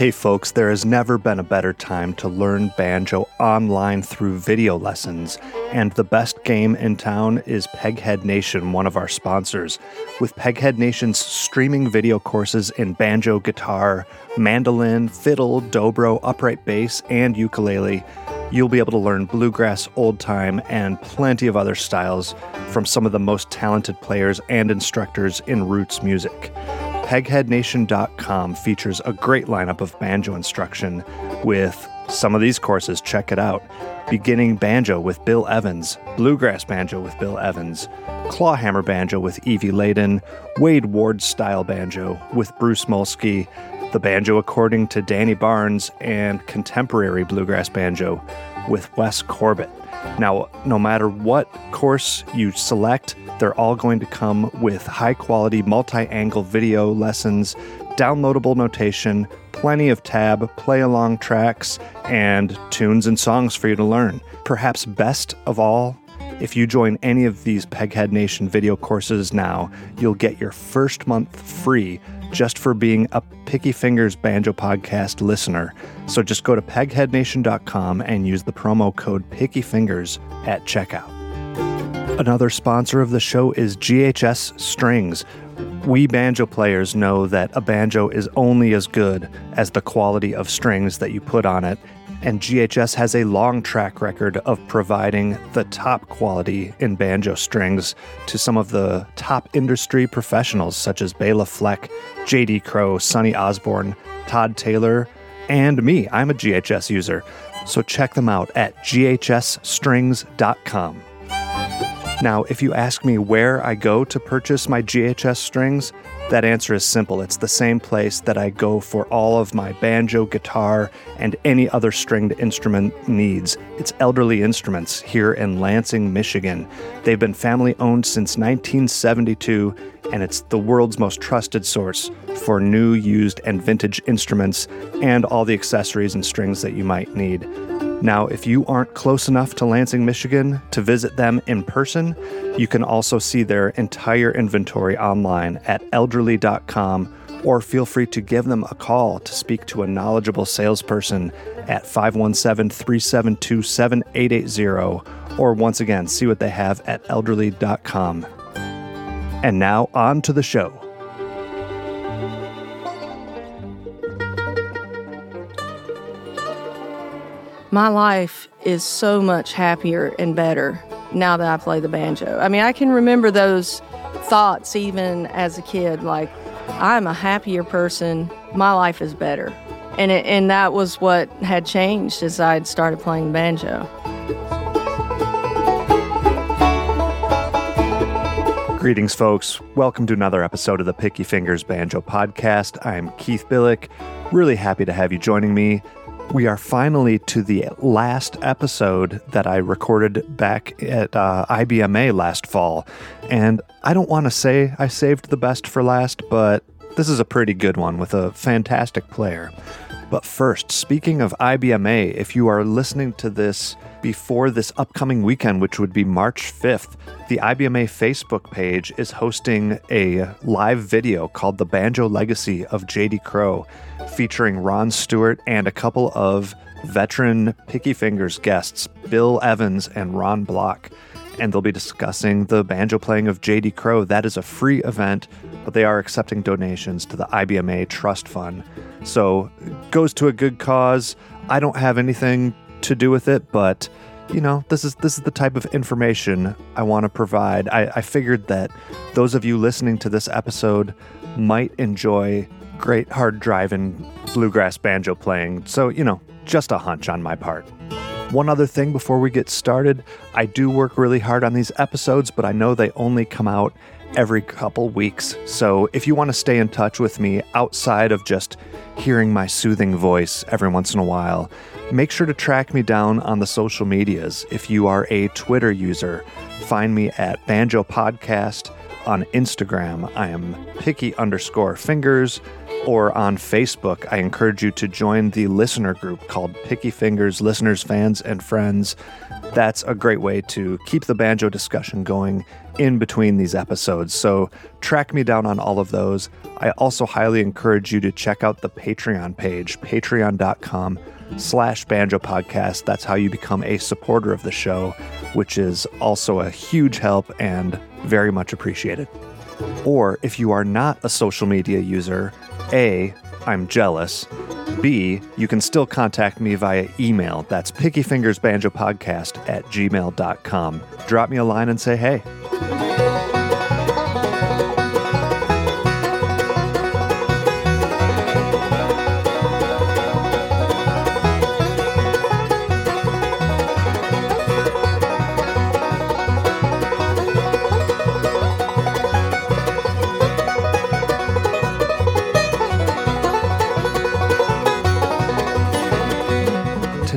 Hey folks, there has never been a better time to learn banjo online through video lessons, and the best game in town is Peghead Nation, one of our sponsors. With Peghead Nation's streaming video courses in banjo, guitar, mandolin, fiddle, dobro, upright bass, and ukulele, you'll be able to learn bluegrass, old time, and plenty of other styles from some of the most talented players and instructors in roots music. PegheadNation.com features a great lineup of banjo instruction with some of these courses. Check it out Beginning Banjo with Bill Evans, Bluegrass Banjo with Bill Evans, Clawhammer Banjo with Evie Ladin, Wade Ward Style Banjo with Bruce Molsky, the banjo according to Danny Barnes, and Contemporary Bluegrass Banjo with Wes Corbett. Now, no matter what course you select, they're all going to come with high quality multi angle video lessons, downloadable notation, plenty of tab, play along tracks, and tunes and songs for you to learn. Perhaps best of all, if you join any of these Peghead Nation video courses now, you'll get your first month free just for being a Picky Fingers Banjo Podcast listener. So just go to pegheadnation.com and use the promo code Picky Fingers at checkout. Another sponsor of the show is GHS Strings. We banjo players know that a banjo is only as good as the quality of strings that you put on it, and GHS has a long track record of providing the top quality in banjo strings to some of the top industry professionals such as Bela Fleck, JD Crowe, Sonny Osborne, Todd Taylor, and me. I'm a GHS user. So check them out at ghsstrings.com. Now, if you ask me where I go to purchase my GHS strings, that answer is simple. It's the same place that I go for all of my banjo, guitar, and any other stringed instrument needs. It's Elderly Instruments here in Lansing, Michigan. They've been family owned since 1972, and it's the world's most trusted source for new, used, and vintage instruments and all the accessories and strings that you might need. Now, if you aren't close enough to Lansing, Michigan to visit them in person, you can also see their entire inventory online at elderly.com or feel free to give them a call to speak to a knowledgeable salesperson at 517 372 7880 or once again see what they have at elderly.com. And now on to the show. My life is so much happier and better now that I play the banjo. I mean, I can remember those thoughts even as a kid like I'm a happier person, my life is better. And it, and that was what had changed as I'd started playing banjo. Greetings, folks. Welcome to another episode of the Picky Fingers Banjo Podcast. I'm Keith Billik. Really happy to have you joining me. We are finally to the last episode that I recorded back at uh, IBMA last fall. And I don't want to say I saved the best for last, but this is a pretty good one with a fantastic player. But first, speaking of IBMA, if you are listening to this before this upcoming weekend, which would be March 5th, the IBMA Facebook page is hosting a live video called The Banjo Legacy of JD Crowe, featuring Ron Stewart and a couple of veteran Picky Fingers guests, Bill Evans and Ron Block. And they'll be discussing the banjo playing of JD Crowe. That is a free event, but they are accepting donations to the IBMA Trust Fund. So, goes to a good cause. I don't have anything to do with it, but you know, this is this is the type of information I want to provide. I, I figured that those of you listening to this episode might enjoy great hard driving bluegrass banjo playing. So, you know, just a hunch on my part. One other thing before we get started I do work really hard on these episodes, but I know they only come out every couple weeks. So if you want to stay in touch with me outside of just hearing my soothing voice every once in a while, make sure to track me down on the social medias. If you are a Twitter user, find me at Banjo Podcast. On Instagram, I am picky underscore fingers. Or on Facebook. I encourage you to join the listener group called Picky Fingers Listeners, Fans, and Friends. That's a great way to keep the banjo discussion going in between these episodes. So track me down on all of those. I also highly encourage you to check out the Patreon page, patreon.com slash banjo podcast. That's how you become a supporter of the show, which is also a huge help and very much appreciated. Or if you are not a social media user, A, I'm jealous. B, you can still contact me via email. That's pickyfingersbanjopodcast at gmail.com. Drop me a line and say hey.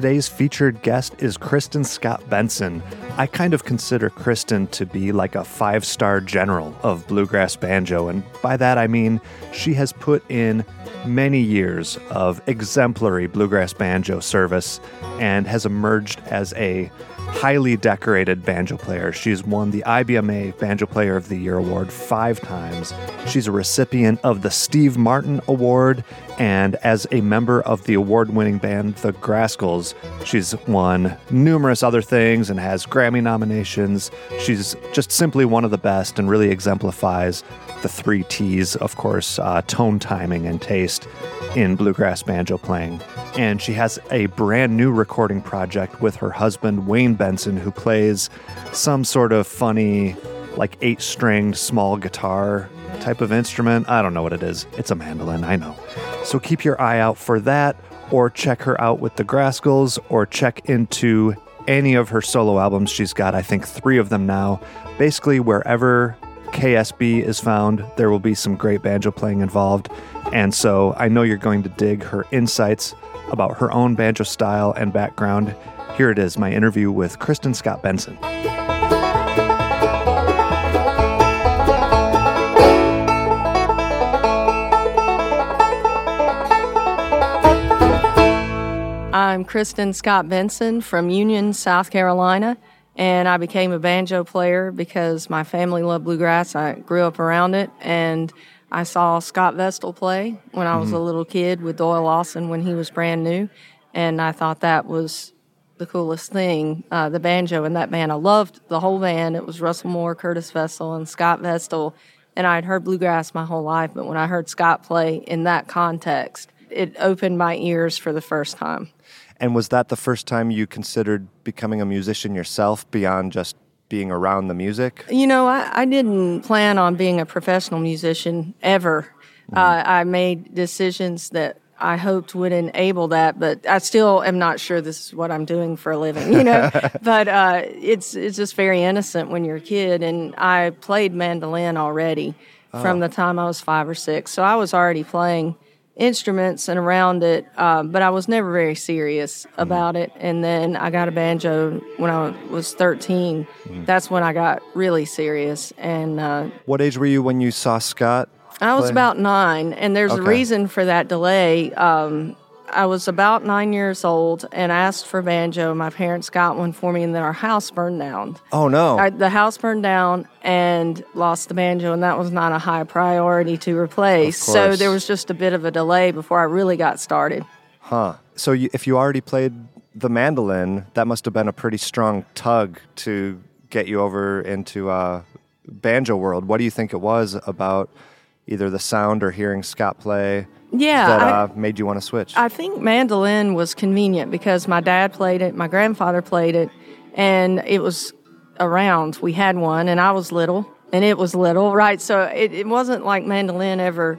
Today's featured guest is Kristin Scott Benson. I kind of consider Kristin to be like a five star general of bluegrass banjo, and by that I mean she has put in many years of exemplary bluegrass banjo service and has emerged as a highly decorated banjo player. She's won the IBMA Banjo Player of the Year award five times. She's a recipient of the Steve Martin Award, and as a member of the award winning band The Grascals, she's won numerous other things and has Grammy nominations. She's just simply one of the best and really exemplifies the three T's, of course, uh, tone, timing, and taste in bluegrass banjo playing. And she has a brand new recording project with her husband, Wayne Benson, who plays some sort of funny, like eight stringed small guitar type of instrument. I don't know what it is. It's a mandolin, I know. So keep your eye out for that, or check her out with the Grascals, or check into any of her solo albums. She's got, I think, three of them now. Basically, wherever KSB is found, there will be some great banjo playing involved. And so I know you're going to dig her insights about her own banjo style and background. Here it is my interview with Kristin Scott Benson. I'm Kristin Scott Benson from Union, South Carolina, and I became a banjo player because my family loved bluegrass. I grew up around it, and I saw Scott Vestal play when I was a little kid with Doyle Lawson when he was brand new, and I thought that was the coolest thing. Uh, the banjo in that band, I loved the whole band. It was Russell Moore, Curtis Vestal, and Scott Vestal, and I'd heard bluegrass my whole life, but when I heard Scott play in that context, it opened my ears for the first time. And was that the first time you considered becoming a musician yourself beyond just being around the music? You know, I, I didn't plan on being a professional musician ever. Uh, I made decisions that I hoped would enable that, but I still am not sure this is what I'm doing for a living, you know. but uh, it's it's just very innocent when you're a kid, and I played mandolin already from the time I was five or six, so I was already playing instruments and around it, uh, but I was never very serious about it. And then I got a banjo when I was 13. That's when I got really serious, and uh, What age were you when you saw Scott? I was play? about nine, and there's a reason for that delay. Um, I was about nine years old and asked for banjo. My parents got one for me, and then our house burned down. Oh no. I, the house burned down and lost the banjo, and that was not a high priority to replace. So there was just a bit of a delay before I really got started. Huh. So you, if you already played the mandolin, that must have been a pretty strong tug to get you over into uh, banjo world. What do you think it was about either the sound or hearing Scott play Yeah, that I- uh, made you want to switch? I think mandolin was convenient because my dad played it, my grandfather played it, and it was around. We had one, and I was little, and it was little, right? So it, it wasn't like mandolin ever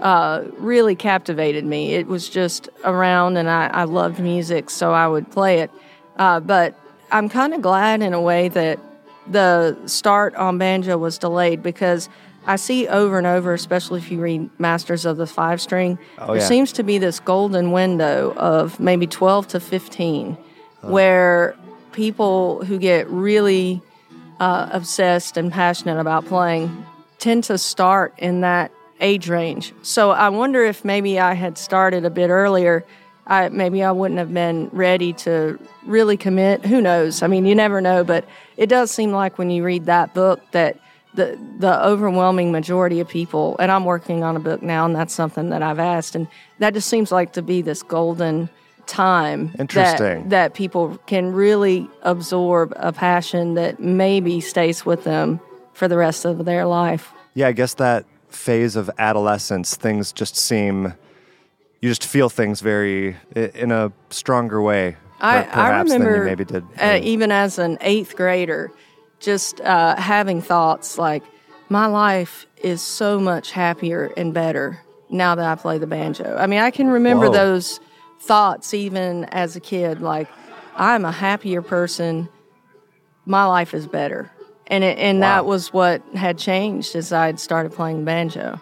uh, really captivated me. It was just around, and I, I loved music, so I would play it. Uh, but I'm kind of glad in a way that the start on banjo was delayed because I see over and over, especially if you read Masters of the Five String, there yeah. seems to be this golden window of maybe 12 to 15 where people who get really uh, obsessed and passionate about playing tend to start in that age range. So I wonder if maybe I had started a bit earlier. I, maybe I wouldn't have been ready to really commit. Who knows? I mean, you never know, but it does seem like when you read that book that the the overwhelming majority of people, and I'm working on a book now, and that's something that I've asked, and that just seems like to be this golden time Interesting. that that people can really absorb a passion that maybe stays with them for the rest of their life. Yeah, I guess that phase of adolescence, things just seem, you just feel things very in a stronger way, I, I remember you maybe did. uh, even as an eighth grader, just uh, having thoughts like, my life is so much happier and better now that I play the banjo. I mean, I can remember Whoa. those thoughts even as a kid, like, I'm a happier person. My life is better. And, it, and Wow. that was what had changed as I had started playing banjo.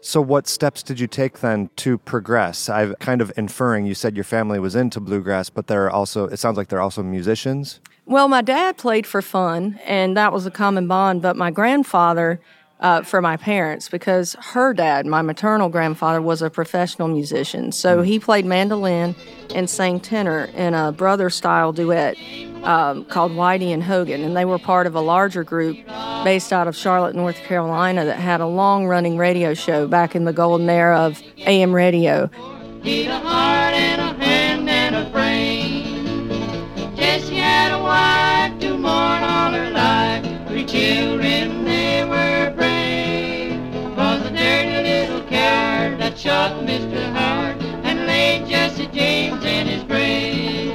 So, what steps did you take then to progress? I'm kind of inferring you said your family was into bluegrass, but there are also, it sounds like they're also musicians. Well, my dad played for fun, and that was a common bond. But my grandfather, uh, for my parents, because her dad, my maternal grandfather, was a professional musician. So he played mandolin and sang tenor in a brother style duet um, called Whitey and Hogan. And they were part of a larger group based out of Charlotte, North Carolina, that had a long running radio show back in the golden era of AM radio. Wife to mourn all her life. Three children, they were brave. Was a dirty little coward that shot Mr. Howard and laid Jesse James in his grave.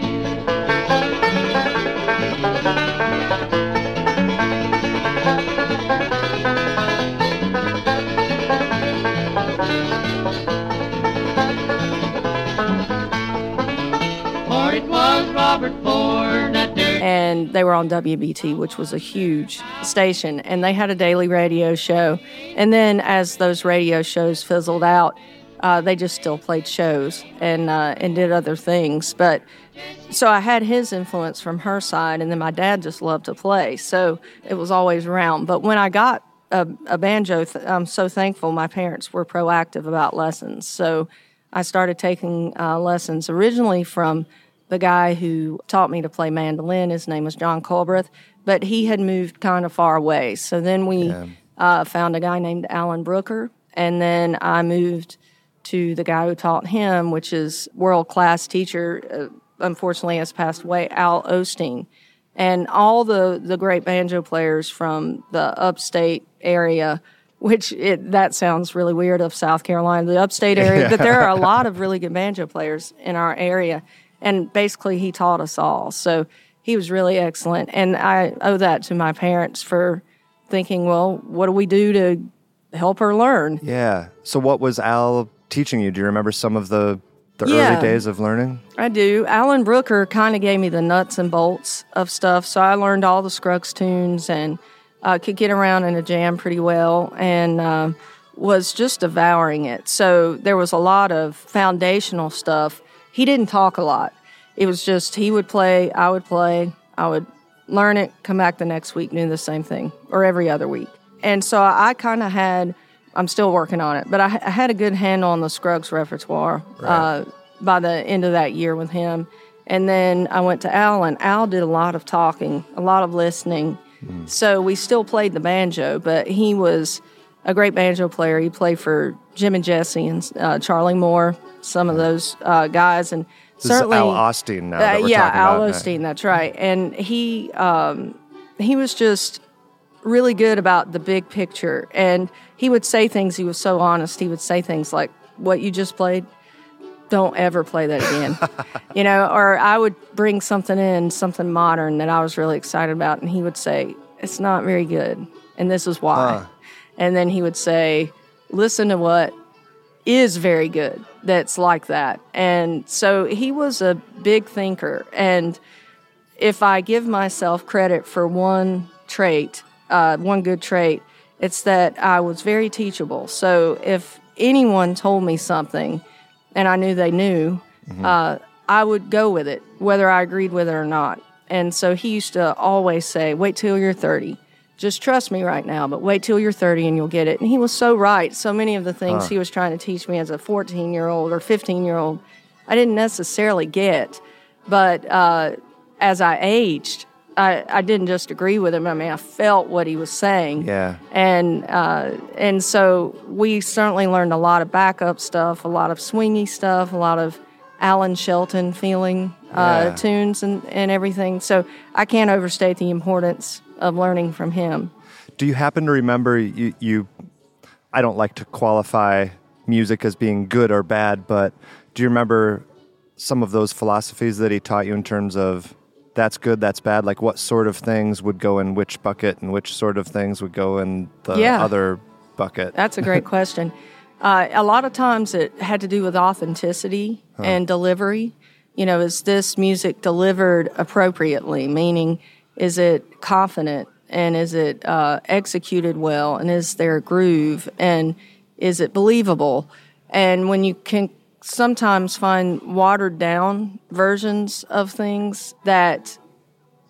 For it was Robert Ford and they were on WBT, which was a huge station, and they had a daily radio show. And then as those radio shows fizzled out, uh, they just still played shows and uh, and did other things. But so I had his influence from her side, and then my dad just loved to play, so it was always around. But when I got a, a banjo, th- I'm so thankful my parents were proactive about lessons. So I started taking uh, lessons originally from the guy who taught me to play mandolin. His name was John Colbreth, but he had moved kind of far away. So then we uh, found a guy named Alan Brooker, and then I moved to the guy who taught him, which is world class teacher. Uh, unfortunately, has passed away, Al Osteen, and all the the great banjo players from the upstate area. Which it, that sounds really weird of South Carolina, the upstate area, but there are a lot of really good banjo players in our area, and basically he taught us all. So he was really excellent, and I owe that to my parents for thinking, well, what do we do to help her learn? Yeah. So, what was Al teaching you? Do you remember some of the, the Yeah. early days of learning? I do. Alan Brooker kind of gave me the nuts and bolts of stuff, so I learned all the Scruggs tunes and uh, could get around in a jam pretty well, and um was just devouring it. So there was a lot of foundational stuff. He didn't talk a lot. It was just he would play, I would play, I would learn it, come back the next week, do the same thing, or every other week. And so I kind of had. I'm still working on it, but I, I had a good handle on the Scruggs repertoire uh, by the end of that year with him. And then I went to Al, and Al did a lot of talking, a lot of listening. So we still played the banjo, but he was a great banjo player. He played for Jim and Jesse and uh, Charlie Moore, some of those uh, guys, and This is certainly Al Osteen now. uh, we're yeah, talking Al about. Osteen. That's right. And he um, he was just really good about the big picture. And he would say things. He was so honest. He would say things like, "What you just played, don't ever play that again," you know. Or I would bring something in, something modern that I was really excited about, and he would say, "It's not very good, and this is why." Huh. And then he would say, "Listen to what is very good that's like that. And so he was a big thinker. And if I give myself credit for one trait, uh, one good trait, it's that I was very teachable. So if anyone told me something and I knew they knew, uh, I would go with it, whether I agreed with it or not. And so he used to always say, wait till you're 30. Just trust me right now, but wait till you're 30 and you'll get it. And he was so right. So many of the things he was trying to teach me as a 14 year old or 15 year old, I didn't necessarily get. But uh, as I aged, I, I didn't just agree with him. I mean, I felt what he was saying. Yeah. And uh, and so we certainly learned a lot of backup stuff, a lot of swingy stuff, a lot of Allen Shelton feeling uh, Yeah. tunes and, and everything. So I can't overstate the importance of learning from him. Do you happen to remember you, you I don't like to qualify music as being good or bad, but do you remember some of those philosophies that he taught you in terms of that's good, that's bad? Like what sort of things would go in which bucket and which sort of things would go in the Yeah. other bucket? That's a great question. Uh, a lot of times it had to do with authenticity and delivery. You know, is this music delivered appropriately? Meaning, is it confident and is it uh, executed well? And is there a groove? And is it believable? And when you can sometimes find watered down versions of things that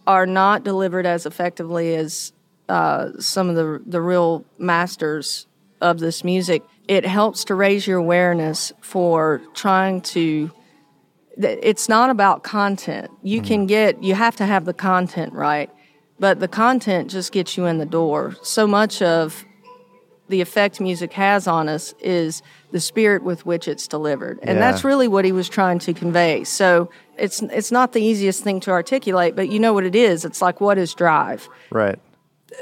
are not delivered as effectively as uh, some of the the real masters of this music. It helps to raise your awareness for trying to. It's not about content. You can mm-hmm. get. You have to have the content right, but the content just gets you in the door. So much of the effect music has on us is the spirit with which it's delivered. And Yeah. that's really what he was trying to convey. So it's it's not the easiest thing to articulate, but you know what it is. It's like what is drive? right.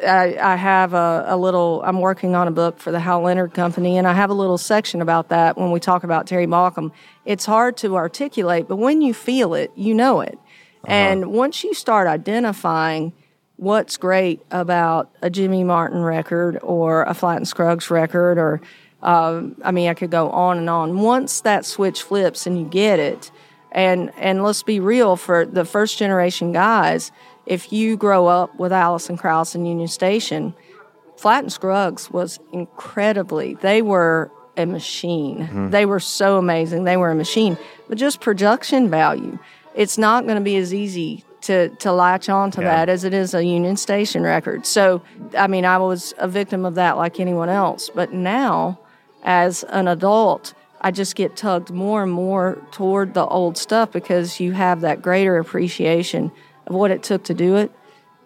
I, I have a, a little I'm working on a book for the Hal Leonard Company and I have a little section about that when we talk about Terry Baucom. It's hard to articulate, but when you feel it, you know it. And once you start identifying what's great about a Jimmy Martin record or a Flatt and Scruggs record or um, I mean I could go on and on. Once that switch flips and you get it, and and let's be real for the first generation guys, if you grow up with Alison Krauss and Union Station, Flatt and Scruggs was incredibly. They were a machine. Mm-hmm. They were so amazing. They were a machine. But just production value, it's not going to be as easy to to latch on to Yeah. that as it is a Union Station record. So, I mean, I was a victim of that like anyone else. But now, as an adult, I just get tugged more and more toward the old stuff because you have that greater appreciation of what it took to do it.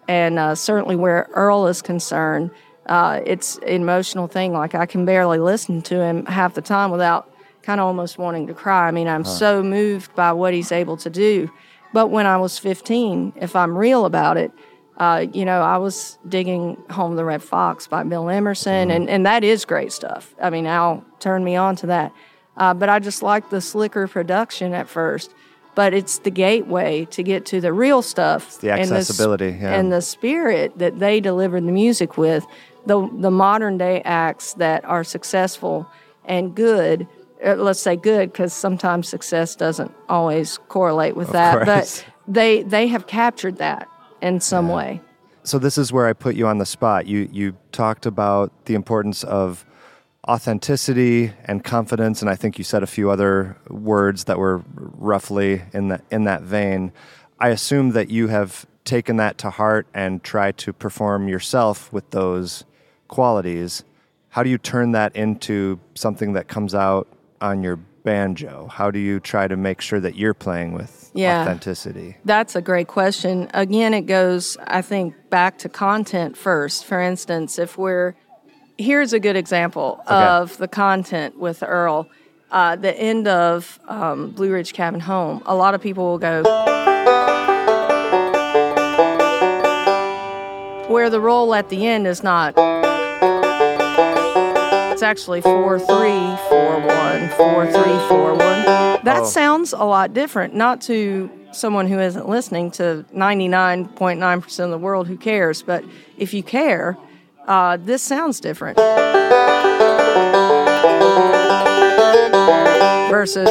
And uh, certainly where Earl is concerned, uh, it's an emotional thing. Like I can barely listen to him half the time without kind of almost wanting to cry. I mean, I'm so moved by what he's able to do. But when I was 15, if I'm real about it, uh, you know, I was digging Home of the Red Fox by Bill Emerson, and, and that is great stuff. I mean, Al turned me on to that. Uh, but I just liked the slicker production at first. But it's the gateway to get to the real stuff. the and s- accessibility, yeah. And the spirit that they deliver the music with. The, the modern day acts that are successful and good, uh, let's say good, because sometimes success doesn't always correlate with that. course. But they, they have captured that in some way. So this is where I put you on the spot. You you talked about the importance of authenticity and confidence, and I think you said a few other words that were roughly in that in that vein. I assume that you have taken that to heart and try to perform yourself with those qualities. How do you turn that into something that comes out on your banjo? How do you try to make sure that you're playing with Yeah. authenticity? That's a great question. Again, it goes, I think, back to content first. For instance, if we're here's a good example of the content with Earl. Uh, the end of um, Blue Ridge Cabin Home, a lot of people will go where the roll at the end is not. It's actually four three four one four three four one. That Oh. sounds a lot different. Not to someone who isn't listening to ninety nine point nine percent of the world who cares, but if you care, uh, this sounds different. Versus.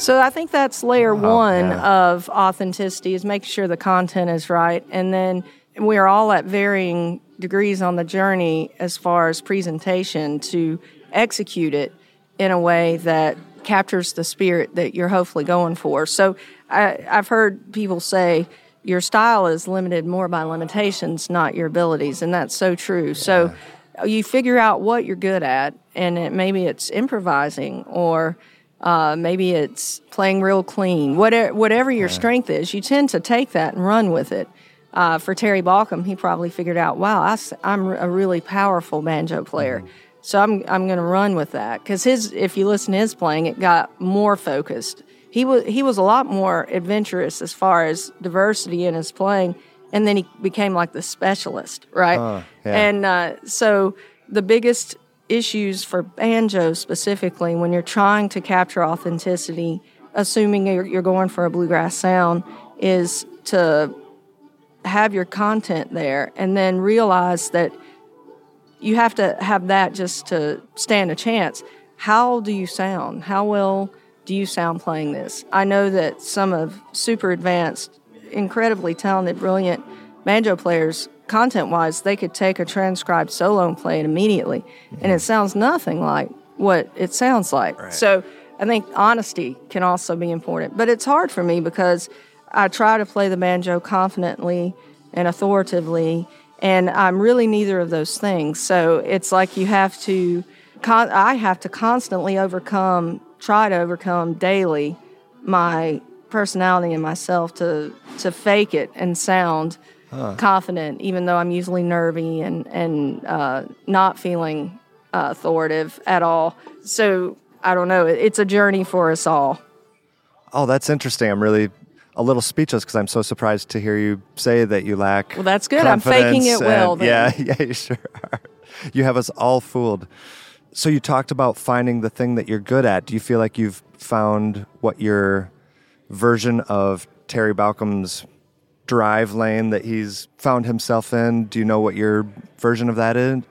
So I think that's layer one yeah. of authenticity is making sure the content is right, and then we are all at varying degrees on the journey as far as presentation to execute it in a way that captures the spirit that you're hopefully going for. So I, I've heard people say, your style is limited more by limitations, not your abilities, and that's so true. So you figure out what you're good at, and it, maybe it's improvising or uh, maybe it's playing real clean. Whatever, whatever your strength is, you tend to take that and run with it. Uh, for Terry Baucom, he probably figured out, wow, I, am a really powerful banjo player. So I'm I'm going to run with that because his if you listen to his playing, it got more focused. He was he was a lot more adventurous as far as diversity in his playing, and then he became like the specialist, right? Uh, yeah. And uh, so the biggest issues for banjo specifically when you're trying to capture authenticity, assuming you're, you're going for a bluegrass sound, is to have your content there and then realize that you have to have that just to stand a chance. How do you sound? How well do you sound playing this? I know that some of super advanced, incredibly talented, brilliant banjo players, content wise, they could take a transcribed solo and play it immediately, and it sounds nothing like what it sounds like. So I think honesty can also be important. But it's hard for me because I try to play the banjo confidently and authoritatively and I'm really neither of those things. So it's like you have to, I have to constantly overcome, try to overcome daily my personality and myself to to fake it and sound confident, even though I'm usually nervy and and uh, not feeling uh, authoritative at all. So I don't know. It's a journey for us all. Oh, that's interesting. I'm really a little speechless because I'm so surprised to hear you say that you lack. Well, that's good. I'm faking it well, and- then. yeah, yeah, you sure are. You have us all fooled. So you talked about finding the thing that you're good at. Do you feel like you've found what your version of Terry Baucom's drive lane that he's found himself in? Do you know what your version of that is?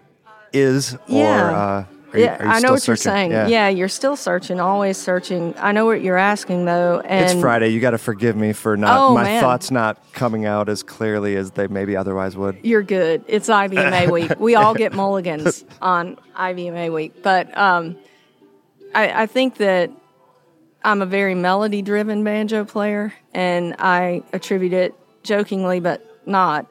Is Yeah. or uh, are you, yeah, are you I know what you're searching? saying. Yeah. you're still searching, always searching. I know what you're asking though, and It's Friday. You got to forgive me for not Oh, my man. thoughts not coming out as clearly as they maybe otherwise would. You're good. It's IBMA week. We all get mulligans on IBMA week. But um, I, I think that I'm a very melody driven banjo player, and I attribute it jokingly, but not,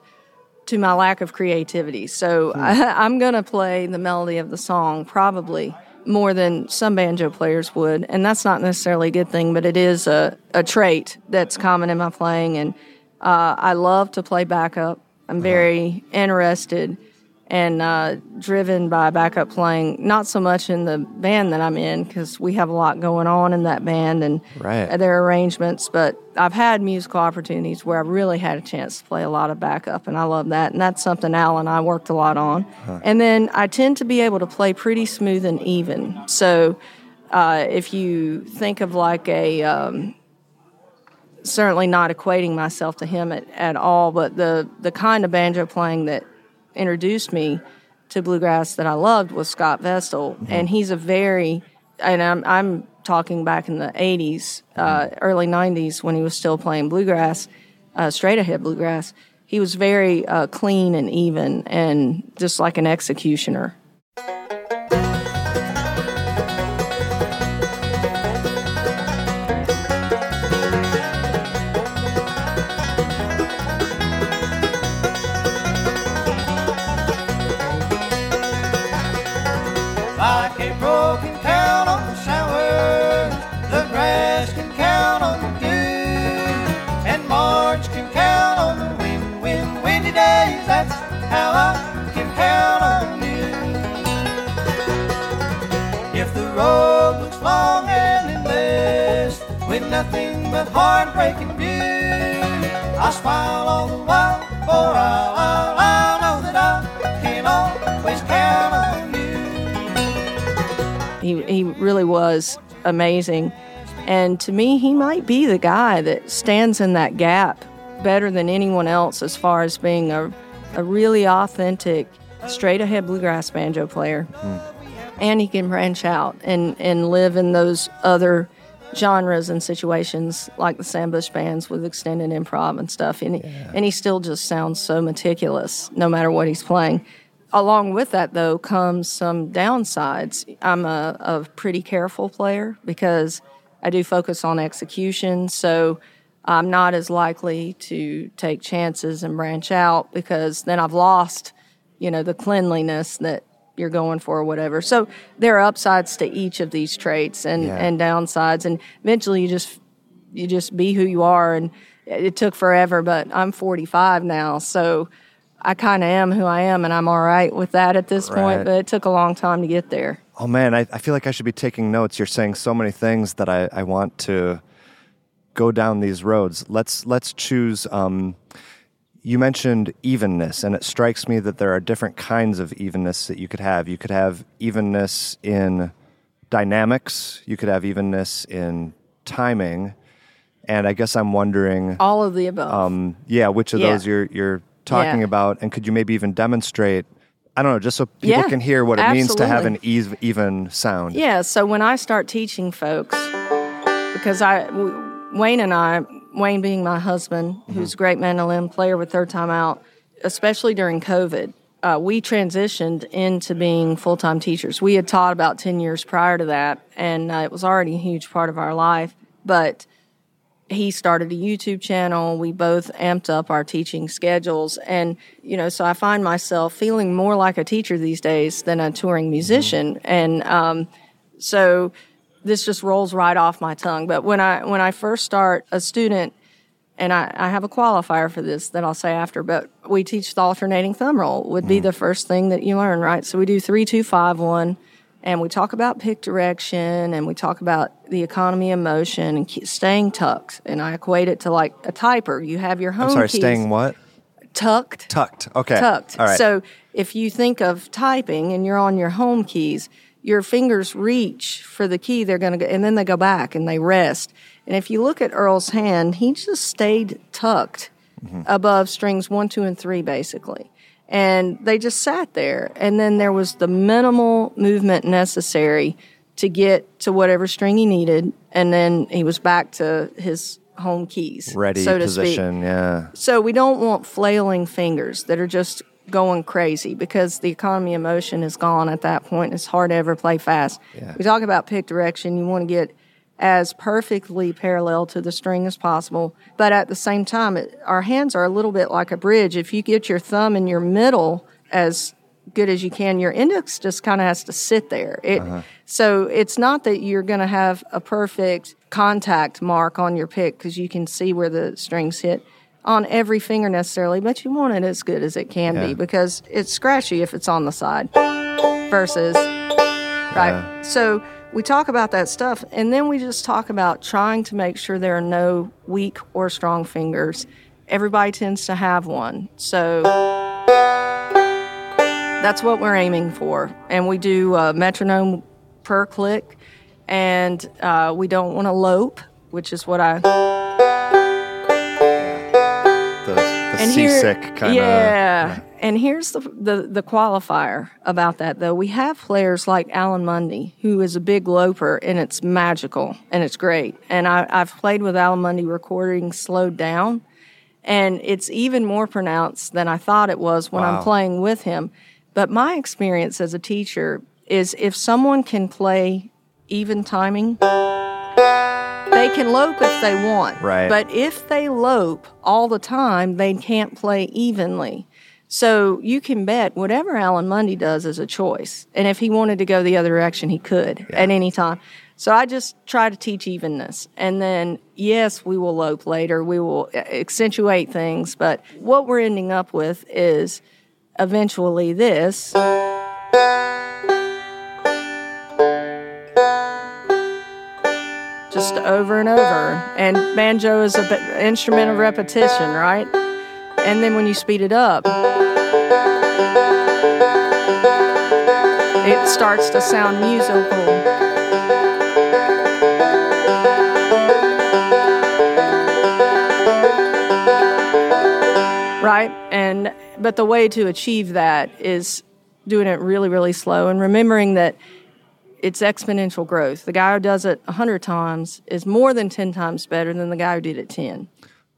to my lack of creativity. So I, I'm going to play the melody of the song probably more than some banjo players would. And that's not necessarily a good thing, but it is a, a trait that's common in my playing. And uh, I love to play backup. I'm very interested and uh, driven by backup playing, not so much in the band that I'm in, because we have a lot going on in that band and Right. their arrangements. But I've had musical opportunities where I've really had a chance to play a lot of backup, and I love that. And that's something Al and I worked a lot on. And then I tend to be able to play pretty smooth and even. So uh, if you think of like a, um, certainly not equating myself to him at, at all, but the, the kind of banjo playing that introduced me to bluegrass that I loved was Scott Vestal, and he's a very, and I'm I'm talking back in the '80s, uh, early '90s when he was still playing bluegrass, uh, straight ahead bluegrass. He was very uh, clean and even, and just like an executioner. Nothing but heartbreaking view, I'll smile all the while, for I'll, I'll, I'll know that I can always count on you. He, he really was amazing. And to me, he might be the guy that stands in that gap better than anyone else as far as being a, a really authentic, straight ahead bluegrass banjo player. Hmm. And he can branch out and, and live in those other genres and situations like the Sam Bush bands with extended improv and stuff. And, he, and he still just sounds so meticulous no matter what he's playing. Along with that, though, comes some downsides. I'm a, a pretty careful player because I do focus on execution. So I'm not as likely to take chances and branch out because then I've lost, you know, the cleanliness that you're going for or whatever. So there are upsides to each of these traits and, Yeah. and downsides and eventually you just you just be who you are and it took forever, but I'm 45 now, so I kind of am who I am and I'm all right with that at this Right. point, but it took a long time to get there. Oh man, I, I feel like I should be taking notes. You're saying so many things that I, I want to go down these roads. Let's let's choose. Um, you mentioned evenness, and it strikes me that there are different kinds of evenness that you could have. You could have evenness in dynamics. You could have evenness in timing, and I guess I'm wondering, All of the above. um, yeah, which of Yeah. those you're you're talking Yeah. about, and could you maybe even demonstrate? I don't know, just so people Yeah, can hear what it means to have an absolutely. ev- even sound. Yeah, so when I start teaching folks, because I Wayne and I, Wayne being my husband, who's a great mandolin player with IIIrd Tyme Out, especially during COVID, uh, we transitioned into being full time teachers. We had taught about 10 years prior to that, and uh, it was already a huge part of our life. But he started a YouTube channel. We both amped up our teaching schedules. And, you know, so I find myself feeling more like a teacher these days than a touring musician. And um, so this just rolls right off my tongue. But when I when I first start a student, and I, I have a qualifier for this that I'll say after, but we teach the alternating thumb roll would be mm. the first thing that you learn, right? So we do three, two, five, one, and we talk about pick direction and we talk about the economy of motion and staying tucked. And I equate it to like a typer. You have your home I'm sorry, keys staying what? tucked Tucked. Okay. tucked. All right. So if you think of typing and you're on your home keys, your fingers reach for the key they're going to go, and then they go back and they rest. And if you look at Earl's hand, he just stayed tucked Mm-hmm. above strings one, two, and three, basically. And they just sat there. And then there was the minimal movement necessary to get to whatever string he needed. And then he was back to his home keys. Ready so to speak. position. Yeah. So we don't want flailing fingers that are just going crazy because the economy of motion is gone at that point. It's hard to ever play fast. Yeah. We talk about pick direction. You want to get as perfectly parallel to the string as possible, but at the same time, it, our hands are a little bit like a bridge. If you get your thumb in your middle as good as you can, your index just kind of has to sit there. It, uh-huh. So it's not that you're going to have a perfect contact mark on your pick because you can see where the strings hit on every finger necessarily, but you want it as good as it can Yeah. be because it's scratchy if it's on the side versus right. So we talk about that stuff, and then we just talk about trying to make sure there are no weak or strong fingers. Everybody tends to have one, so that's what we're aiming for. And we do a metronome per click, and uh, we don't want to lope, which is what I and seasick kind of. Yeah. And here's the, the the qualifier about that though. We have players like Alan Munde, who is a big loper, and it's magical and it's great. And I, I've played with Alan Munde recording slowed down, and it's even more pronounced than I thought it was when Wow. I'm playing with him. But my experience as a teacher is if someone can play even timing, they can lope if they want. Right. But if they lope all the time, they can't play evenly. So you can bet whatever Alan Munde does is a choice. And if he wanted to go the other direction, he could at any time. So I just try to teach evenness. And then, yes, we will lope later. We will accentuate things. But what we're ending up with is eventually this. Just over and over. And banjo is an instrument of repetition, right? And then when you speed it up, it starts to sound musical. Right? And but the way to achieve that is doing it really really slow and remembering that it's exponential growth. The guy who does it 100 times is more than 10 times better than the guy who did it 10.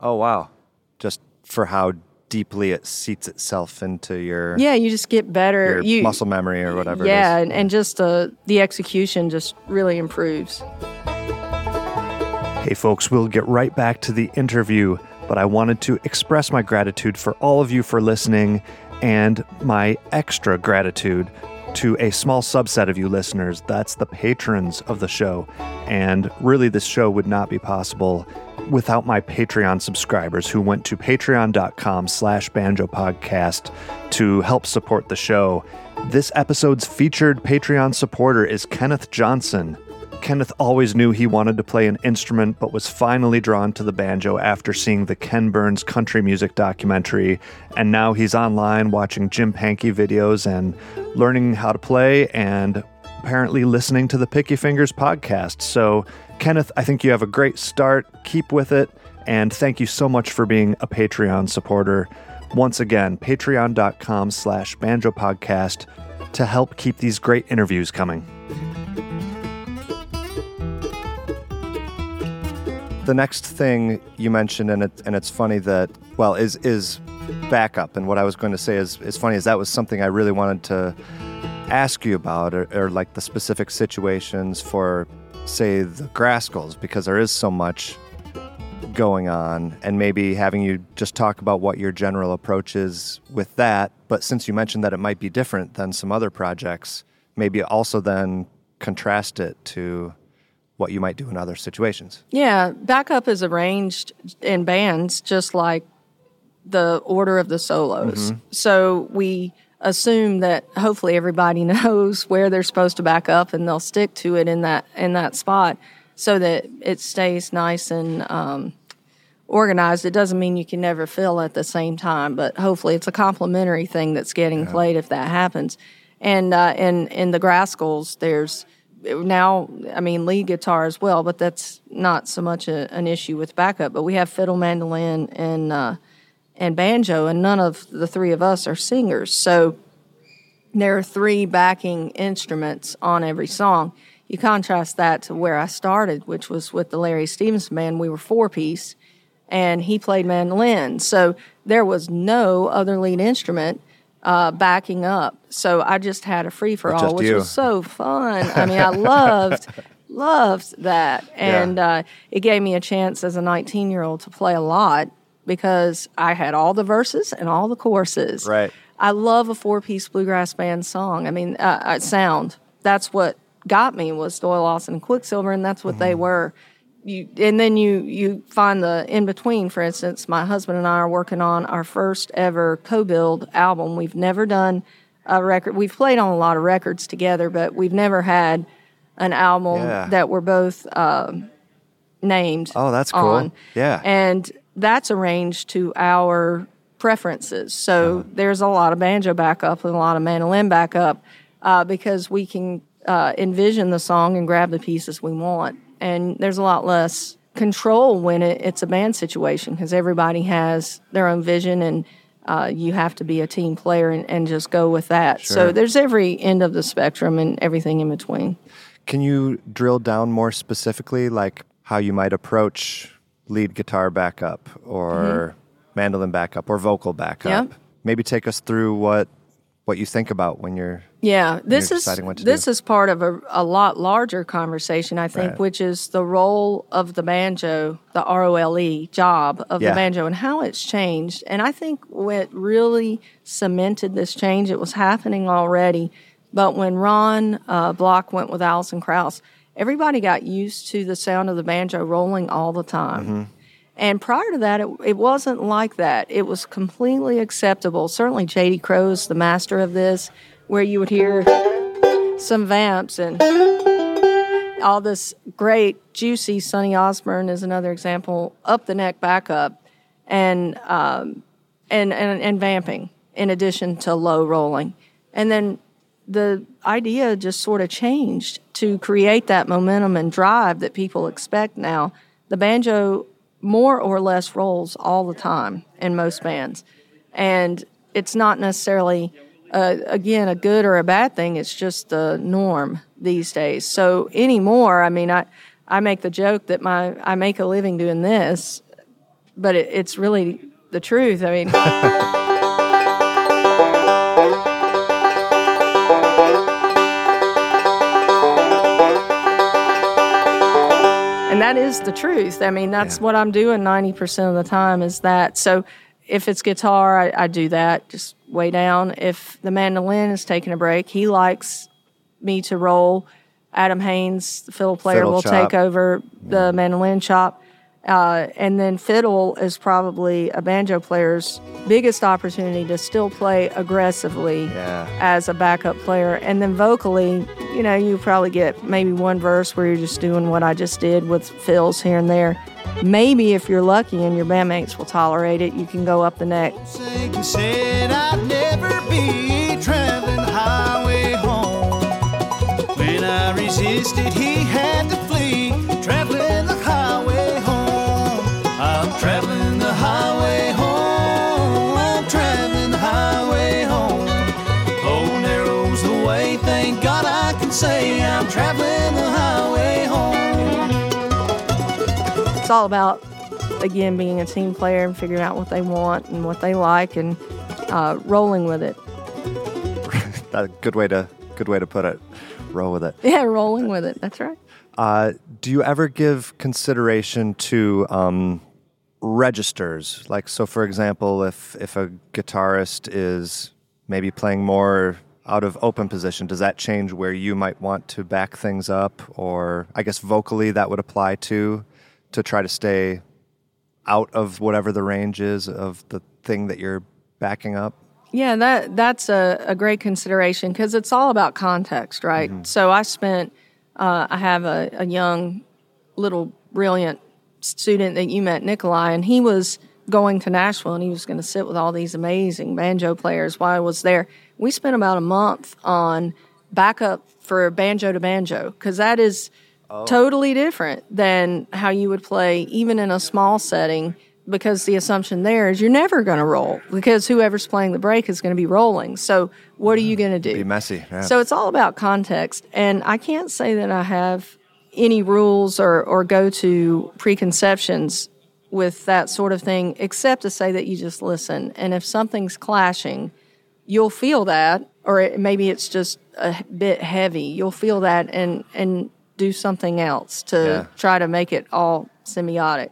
Oh wow! Just for how deeply it seats itself into your Yeah, you just get better. your you, muscle memory or whatever. Yeah, It is. and, and just uh, the execution just really improves. Hey, folks, we'll get right back to the interview, but I wanted to express my gratitude for all of you for listening and my extra gratitude to a small subset of you listeners. That's the patrons of the show. And really, this show would not be possible without my Patreon subscribers who went to patreon.com slash banjo podcast to help support the show. This episode's featured Patreon supporter is Kenneth Johnson. Kenneth always knew he wanted to play an instrument, but was finally drawn to the banjo after seeing the Ken Burns country music documentary. And now he's online watching Jim Pankey videos and learning how to play and apparently listening to the Picky Fingers podcast. So, Kenneth, I think you have a great start. Keep with it. And thank you so much for being a Patreon supporter. Once again, patreon.com slash banjo podcast to help keep these great interviews coming. The next thing you mentioned, and it, and it's funny that well is is backup. And what I was going to say is is funny is that was something I really wanted to ask you about, or, or like the specific situations for say the Grascals, because there is so much going on, and maybe having you just talk about what your general approach is with that. But since you mentioned that it might be different than some other projects, maybe also then contrast it to what you might do in other situations. Yeah, backup is arranged in bands just like the order of the solos. So we assume that hopefully everybody knows where they're supposed to back up and they'll stick to it in that in that spot so that it stays nice and um, organized. It doesn't mean you can never fill at the same time, but hopefully it's a complementary thing that's getting played if that happens. And uh, in in the Grascals, there's now, I mean, lead guitar as well, but that's not so much a, an issue with backup. But we have fiddle, mandolin, and uh, and banjo, and none of the three of us are singers. So there are three backing instruments on every song. You contrast that to where I started, which was with the Larry Stephenson band. We were four piece, and he played mandolin. So there was no other lead instrument uh, backing up. So I just had a free for all, which you. was so fun. I mean, I loved loved that, and uh, it gave me a chance as a 19 year old to play a lot because I had all the verses and all the choruses. Right. I love a four piece bluegrass band song. I mean, uh, uh, sound. That's what got me was Doyle Lawson and Quicksilver, and that's what they were. You, and then you you find the in between. For instance, my husband and I are working on our first ever co-billed album. We've never done a record. We've played on a lot of records together, but we've never had an album Yeah. that we're both um, named. Oh, that's cool. on. Yeah. and that's arranged to our preferences. So Uh-huh. there's a lot of banjo backup and a lot of mandolin backup uh, because we can uh, envision the song and grab the pieces we want. And there's a lot less control when it, it's a band situation because everybody has their own vision and uh, you have to be a team player and, and just go with that. So there's every end of the spectrum and everything in between. Can you drill down more specifically, like how you might approach lead guitar backup or mandolin backup or vocal backup? Mm-hmm. Yeah. Maybe take us through what what you think about when you're Yeah, this you're is deciding what to this do. is part of a, a lot larger conversation, I think, Right. which is the role of the banjo, the R O L E job of Yeah. the banjo, and how it's changed. And I think what really cemented this change, it was happening already, but when Ron uh, Block went with Alison Krauss, everybody got used to the sound of the banjo rolling all the time. Mm-hmm. And prior to that, it, it wasn't like that. It was completely acceptable. Certainly, J.D. Crowe's the master of this, where you would hear some vamps and all this great, juicy. Sonny Osborne is another example. Up the neck backup, and um, and, and and vamping in addition to low rolling, and then the idea just sort of changed to create that momentum and drive that people expect now. The banjo more or less rolls all the time in most bands, and it's not necessarily uh, again a good or a bad thing. It's just the norm these days. So anymore, I mean, I I make the joke that my I make a living doing this, but it, it's really the truth. I mean. that is the truth. I mean, that's Yeah. what I'm doing 90% of the time is that. So if it's guitar, I, I do that, just way down. If the mandolin is taking a break, he likes me to roll. Adam Haynes, the fiddle player, Fiddle will chop. take over the mandolin chop. Uh, and then fiddle is probably a banjo player's biggest opportunity to still play aggressively Yeah. as a backup player. And then vocally, you know, you probably get maybe one verse where you're just doing what I just did with fills here and there. Maybe if you're lucky and your bandmates will tolerate it, you can go up the neck. Say I'm traveling the highway home. It's all about, again, being a team player and figuring out what they want and what they like and uh, rolling with it. A good way to good way to put it. Roll with it. Yeah, rolling with it. That's right. Uh, do you ever give consideration to um, registers? Like, so for example, if if a guitarist is maybe playing more out of open position, does that change where you might want to back things up? Or I guess vocally that would apply to to try to stay out of whatever the range is of the thing that you're backing up. Yeah, that that's a, a great consideration because it's all about context, right? So I spent, uh, I have a, a young, little brilliant student that you met, Nikolai, and he was going to Nashville and he was going to sit with all these amazing banjo players while I was there. We spent about a month on backup for banjo to banjo because that is oh. totally different than how you would play even in a small setting because the assumption there is you're never going to roll because whoever's playing the break is going to be rolling. So what are you mm-hmm. going to do? Be messy. Yeah. So it's all about context. And I can't say that I have any rules or, or go to preconceptions with that sort of thing, except to say that you just listen. And if something's clashing, you'll feel that, or it, maybe it's just a bit heavy. You'll feel that and, and do something else to Yeah. try to make it all semiotic.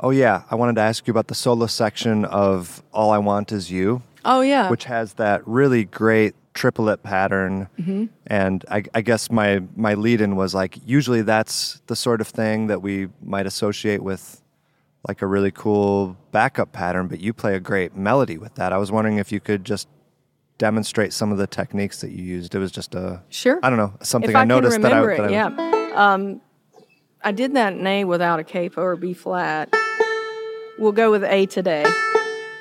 oh yeah, I wanted to ask you about the solo section of "All I Want Is You." Oh, yeah. which has that really great triplet pattern. Mm-hmm. And I, I guess my my lead in was like usually that's the sort of thing that we might associate with like a really cool backup pattern, but you play a great melody with that. I was wondering if you could just demonstrate some of the techniques that you used. It was just a Sure. I don't know something I, I, noticed can that I, remember that it, I yeah. Um, I did that in A without a capo or B flat. We'll go with A today.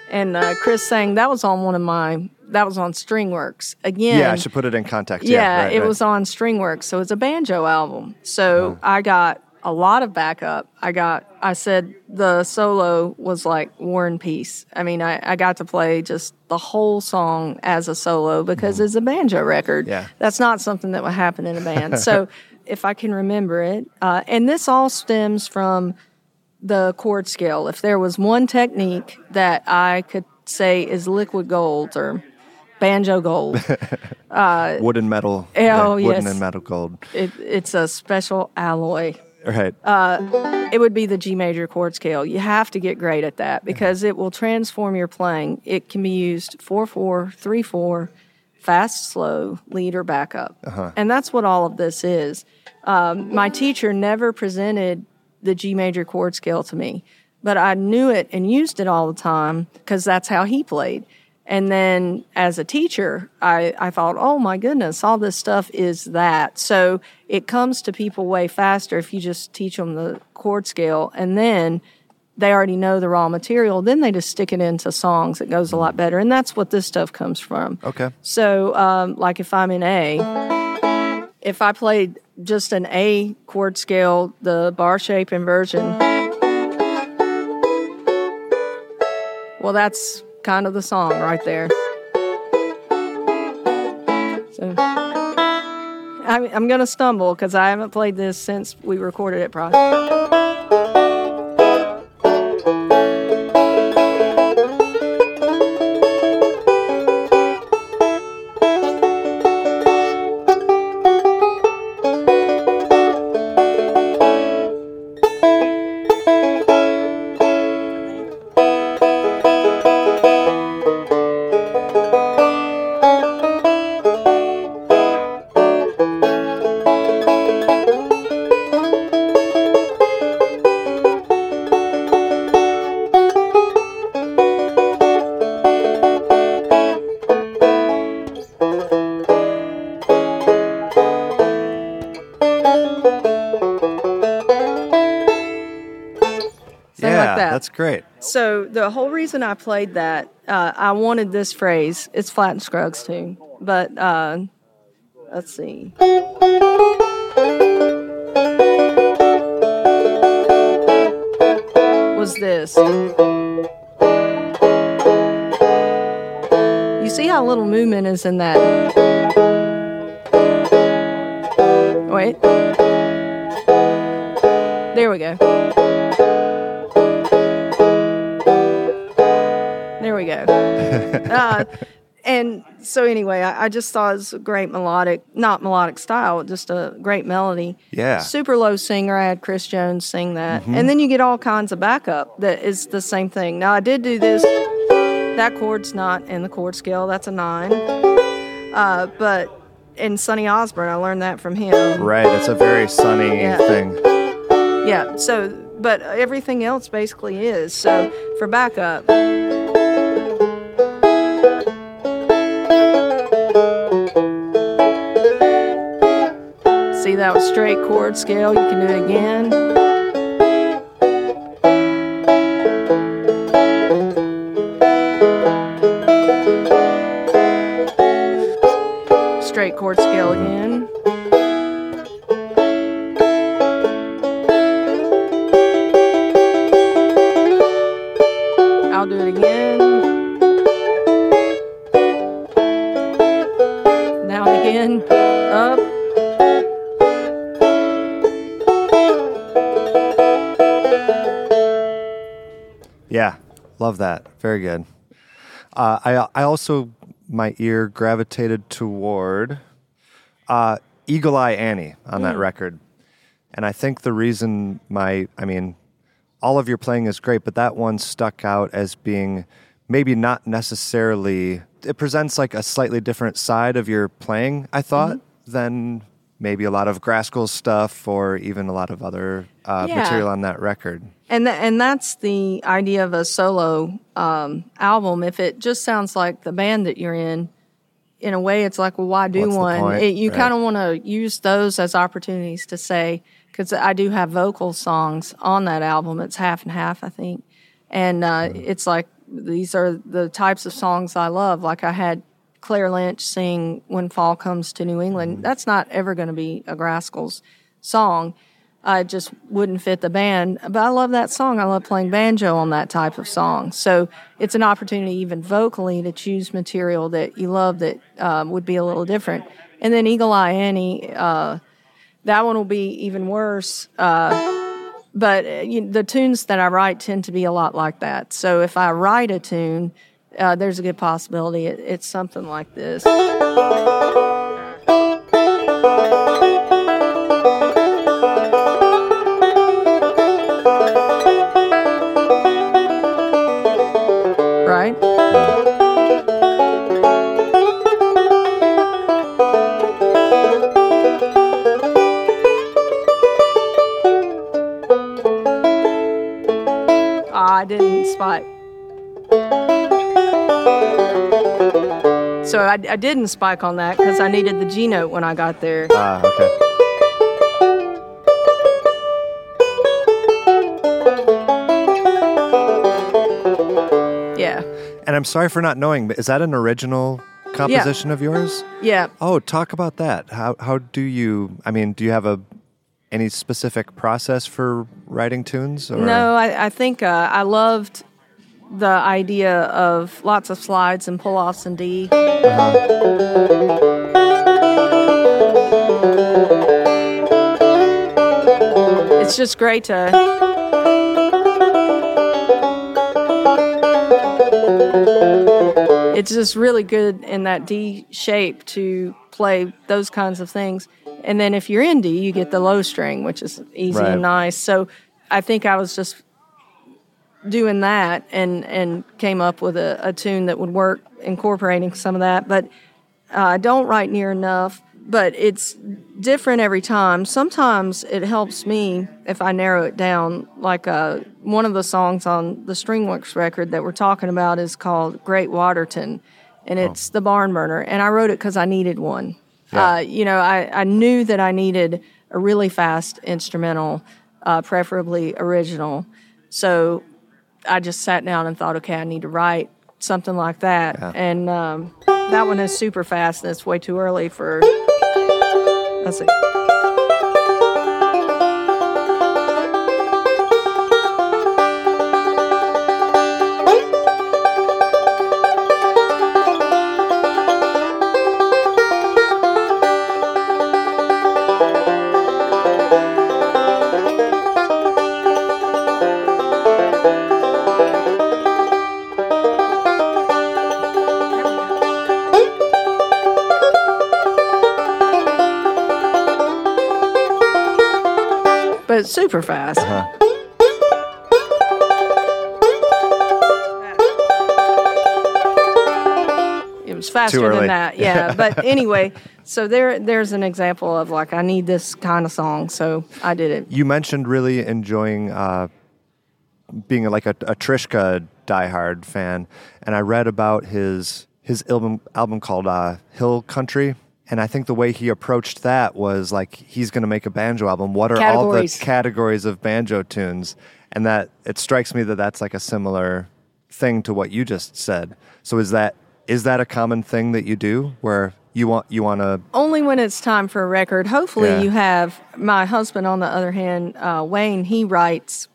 And uh, Chris sang that was on one of my that was on Stringworks again. yeah I should put it in context. Yeah, Yeah, right, it right. was on Stringworks, so it's a banjo album. So Uh-huh. I got a lot of backup. I got I said the solo was like War and Peace. I mean, I, I got to play just the whole song as a solo because it's a banjo record. Mm-hmm. Yeah. That's not something that would happen in a band. so if I can remember it, uh, and this all stems from the chord scale. If there was one technique that I could say is liquid gold or banjo gold, wood and metal. Oh, yeah, wooden yes. and metal gold. it, it's a special alloy. Right. Uh, It would be the G major chord scale. You have to get great at that because it will transform your playing. It can be used 4 4, 3 4, fast, slow, lead, or backup. And that's what all of this is. Um, my teacher never presented the G major chord scale to me, but I knew it and used it all the time because that's how he played. And then as a teacher, I, I thought, oh my goodness, all this stuff is that. So it comes to people way faster if you just teach them the chord scale and then they already know the raw material. Then they just stick it into songs. It goes a lot better. And that's what this stuff comes from. okay. So, um, like if I'm in A, if I played just an A chord scale, the bar shape inversion, well, that's kind of the song right there. So, I, I'm going to stumble because I haven't played this since we recorded it, probably. Reason I played that, uh, I wanted this phrase. It's Flatt and Scruggs too, but uh, let's see. Was this? You see how little movement is in that? Wait. There we go. We go. uh, and so anyway, I, I just thought it was a great melodic, not melodic style, just a great melody. Yeah. Super low singer. I had Chris Jones sing that, and then you get all kinds of backup that is the same thing. Now I did do this. That chord's not in the chord scale. That's a nine. Uh, but in Sonny Osborne, I learned that from him. Right, it's a very Sonny Yeah. thing. Yeah. So, but everything else basically is. So for backup. That was straight chord scale. You can do it again. Very good. Uh, I I also my ear gravitated toward uh, Eagle Eye Annie on that record, and I think the reason my I mean, all of your playing is great, but that one stuck out as being maybe not necessarily. It presents like a slightly different side of your playing. I thought than maybe a lot of Grascals stuff or even a lot of other uh, Yeah. material on that record. And th- and that's the idea of a solo um, album. If it just sounds like the band that you're in, in a way, it's like, well, why do What's one? It, you Right. kind of want to use those as opportunities to say, because I do have vocal songs on that album. It's half and half, I think, and uh, Mm-hmm. it's like these are the types of songs I love. Like I had Claire Lynch sing "When Fall Comes to New England." Mm-hmm. That's not ever going to be a Grascals song. I just wouldn't fit the band. But I love that song. I love playing banjo on that type of song. So it's an opportunity, even vocally, to choose material that you love that um, would be a little different. And then Eagle Eye Annie, uh, that one will be even worse. Uh, but uh, you, the tunes that I write tend to be a lot like that. So if I write a tune, uh, there's a good possibility it, it's something like this. Right? Ah, I didn't spike. So I, I didn't spike on that because I needed the G note when I got there. Ah, okay. Yeah. And I'm sorry for not knowing, but is that an original composition of yours? Yeah. Oh, talk about that. How how do you? I mean, do you have a any specific process for writing tunes? Or? No, I, I think uh, I loved the idea of lots of slides and pull offs in D. It's just great to. It's just really good in that D shape to play those kinds of things. And then if you're in D, you get the low string, which is easy Right. and nice. So I think I was just doing that and and came up with a, a tune that would work incorporating some of that but uh, i don't write near enough but it's different every time. Sometimes it helps me if i narrow it down like uh, one of the songs on the stringworks record that we're talking about is called great waterton and it's the barn burner and i wrote it because i needed one. Yeah. uh, you know I, I knew that i needed a really fast instrumental uh, preferably original. So I just sat down and thought, okay, I need to write something like that. Yeah. And um, that one is super fast and it's way too early for. Let's see. But it's super fast. It was faster than that, yeah. But anyway, so there, there's an example of like I need this kind of song, so I did it. You mentioned really enjoying uh, being like a, a Trischka diehard fan, and I read about his his album album called uh, Hill Country. And I think the way he approached that was like he's going to make a banjo album. What are Categories. all the categories of banjo tunes? And that it strikes me that that's like a similar thing to what you just said. So is that is that a common thing that you do where you want you want to only when it's time for a record. Hopefully, Yeah. you have my husband. On the other hand, uh, Wayne, he writes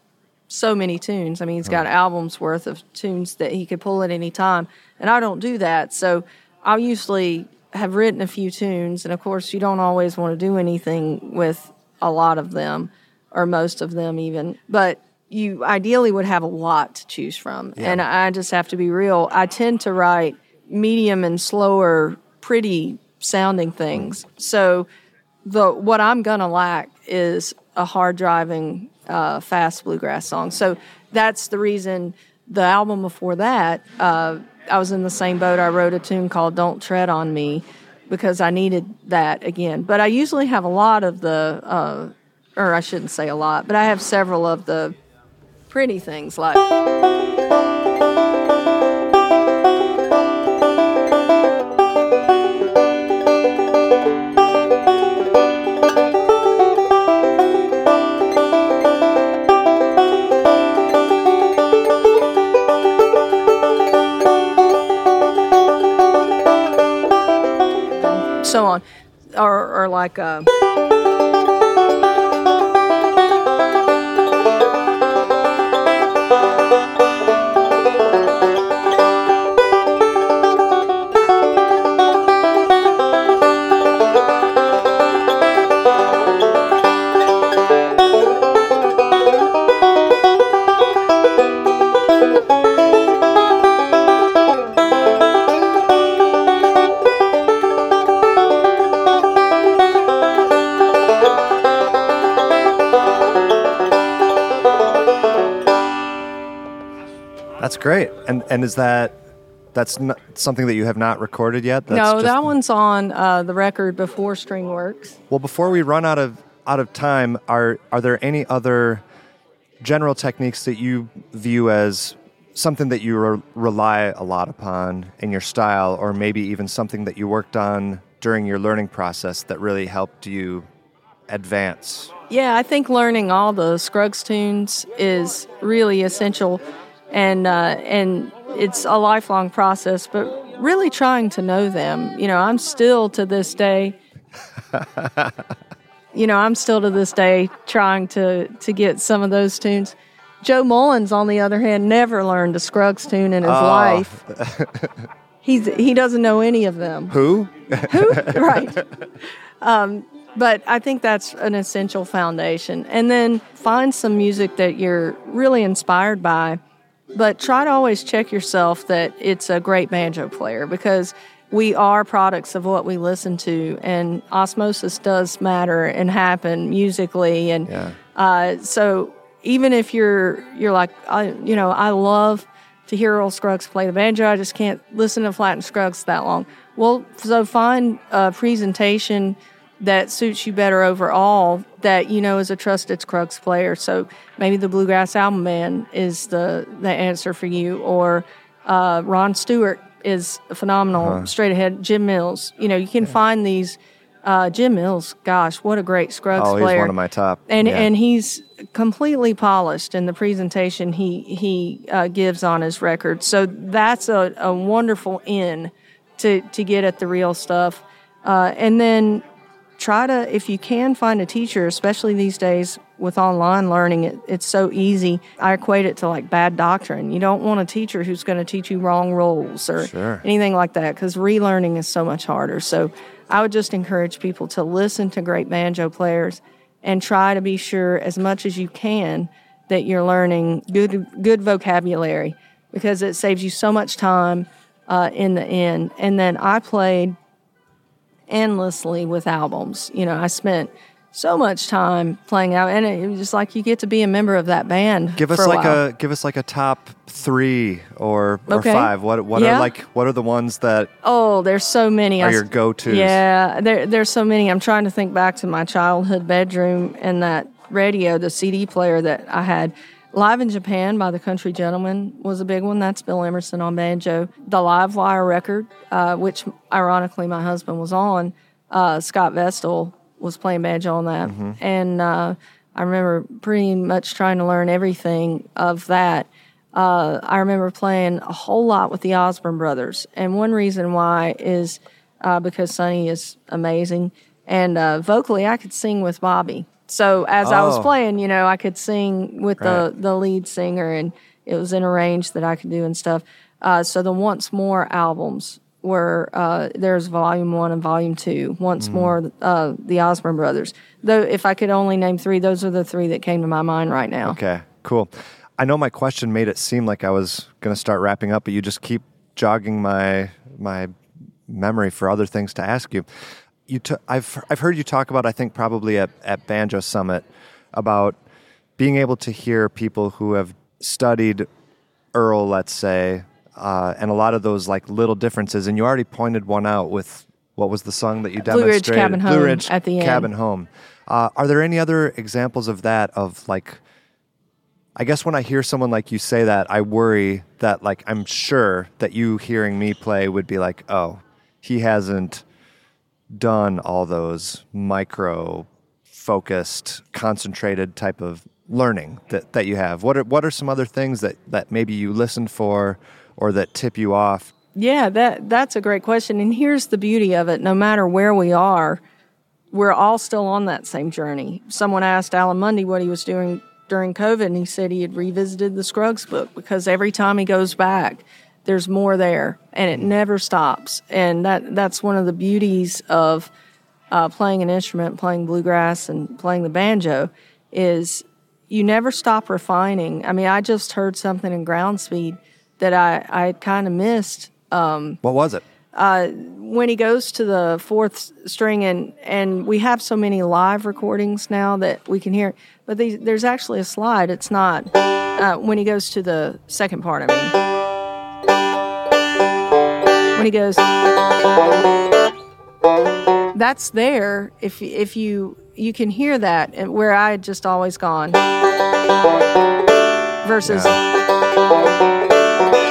so many tunes. I mean, he's got albums worth of tunes that he could pull at any time, and I don't do that. So I usually have written a few tunes, and of course, you don't always want to do anything with a lot of them or most of them, even. But you ideally would have a lot to choose from, and I just have to be real. I tend to write medium and slower, pretty sounding things. So the what I'm gonna lack is a hard driving, uh, fast bluegrass song. So that's the reason the album before that, uh, I was in the same boat. I wrote a tune called "Don't Tread on Me" because I needed that again. But I usually have a lot of the, uh, or I shouldn't say a lot, but I have several of the pretty things like. Or, or like uh, That's great. And and is that that's not something that you have not recorded yet? That's no, that one's on uh, the record before Stringworks. Well, before we run out of out of time, are are there any other general techniques that you view as something that you re- rely a lot upon in your style, or maybe even something that you worked on during your learning process that really helped you advance? Yeah, I think learning all the Scruggs tunes is really essential, and uh, and it's a lifelong process. But really trying to know them. You know, I'm still to this day. you know, I'm still to this day trying to to get some of those tunes. Joe Mullins, on the other hand, never learned a Scruggs tune in his life. He's he doesn't know any of them Who? Who? right. Um, but I think that's an essential foundation. And then find some music that you're really inspired by, but try to always check yourself that it's a great banjo player because we are products of what we listen to, and osmosis does matter and happen musically. And Yeah. uh, so even if you're you're like, I, you know, I love to hear Earl Scruggs play the banjo. I just can't listen to Flatt and Scruggs that long. Well, so find a presentation that suits you better overall that you know is a trusted Scruggs player. So maybe the Bluegrass Album Band is the the answer for you, or uh, Ron Stewart is phenomenal. Straight ahead, Jim Mills. You know, you can find these Uh, Jim Mills, gosh, what a great Scruggs Oh, he's player! one of my top. and yeah. and he's completely polished in the presentation he he uh, gives on his record. So that's a, a wonderful in to to get at the real stuff. Uh, and then try to if you can find a teacher, especially these days with online learning, it, it's so easy. I equate it to like bad doctrine. You don't want a teacher who's going to teach you wrong rules or Sure. anything like that because relearning is so much harder. So I would just encourage people to listen to great banjo players and try to be sure as much as you can that you're learning good good vocabulary because it saves you so much time uh, in the end. And then I played endlessly with albums. You know, I spent so much time playing out, and it was just like you get to be a member of that band. give us a like while. a give us like a top three or or Okay. five. What what Yeah. are like what are the ones that Oh, there's so many. are I your go tos? Yeah, there, there's so many. I'm trying to think back to my childhood bedroom and that radio, the CD player that I had. Live in Japan by the Country Gentlemen was a big one. That's Bill Emerson on banjo. The Live Wire record, uh, which ironically my husband was on, uh, Scott Vestal was playing banjo on that. And uh, I remember pretty much trying to learn everything of that. Uh, I remember playing a whole lot with the Osborne brothers. And one reason why is uh, because Sonny is amazing. And uh, vocally, I could sing with Bobby. So as I was Oh. playing, you know, I could sing with Right. the, the lead singer, and it was in a range that I could do and stuff. Uh, so the Once More albums were uh, there's volume one and volume two. Once more, uh, the Osborne brothers. Though, if I could only name three, those are the three that came to my mind right now. Okay, cool. I know my question made it seem like I was going to start wrapping up, but you just keep jogging my my memory for other things to ask you. You, t- I've I've heard you talk about I think probably at at Banjo Summit about being able to hear people who have studied Earl, let's say, uh, and a lot of those like little differences. And you already pointed one out with what was the song that you Blue Ridge demonstrated? Cabin Blue Ridge at the end. Cabin Home. Uh, are there any other examples of that? Of like, I guess when I hear someone like you say that, I worry that like I'm sure that you hearing me play would be like, oh, he hasn't done all those micro focused, concentrated type of learning that, that you have. What are what are some other things that, that maybe you listen for or that tip you off? Yeah, that that's a great question. And here's the beauty of it: no matter where we are, we're all still on that same journey. Someone asked Alan Munde what he was doing during COVID, and he said he had revisited the Scruggs book because every time he goes back, there's more there, and it never stops. And that that's one of the beauties of uh, playing an instrument, playing bluegrass, and playing the banjo, is you never stop refining. I mean, I just heard something in ground speed that I I kind of missed What was it? when he goes to the fourth string and and we have so many live recordings now that we can hear but these, there's actually a slide it's not uh, when he goes to the second part i mean when he goes that's there if if you you can hear that and where i had just always gone versus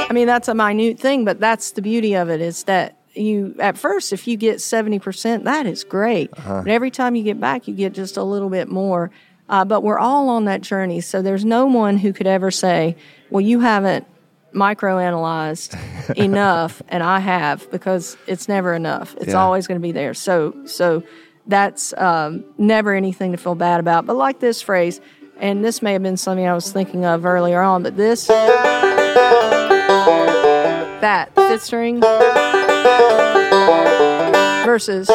I mean, that's a minute thing, but that's the beauty of it is that you, at first, if you get 70%, that is great. But every time you get back, you get just a little bit more. Uh, but we're all on that journey. So there's no one who could ever say, well, you haven't microanalyzed enough, and I have, because it's never enough. It's Yeah. always going to be there. So, so that's um, never anything to feel bad about. But like this phrase, and this may have been something I was thinking of earlier on, but this that fifth string versus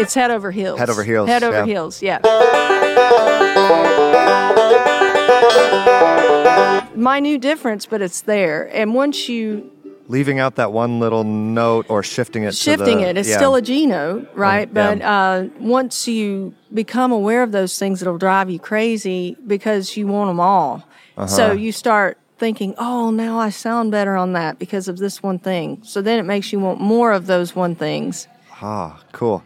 it's head over heels. Head over heels, Head over yeah. heels. Yeah. Minute difference, but it's there. And once you Leaving out that one little note or shifting it. shifting the- it. It's yeah. still a G note, right? yeah. But uh, once you become aware of those things, it'll drive you crazy because you want them all. Uh-huh. So you start thinking, oh, now I sound better on that because of this one thing. So then it makes you want more of those one things. Ah, cool.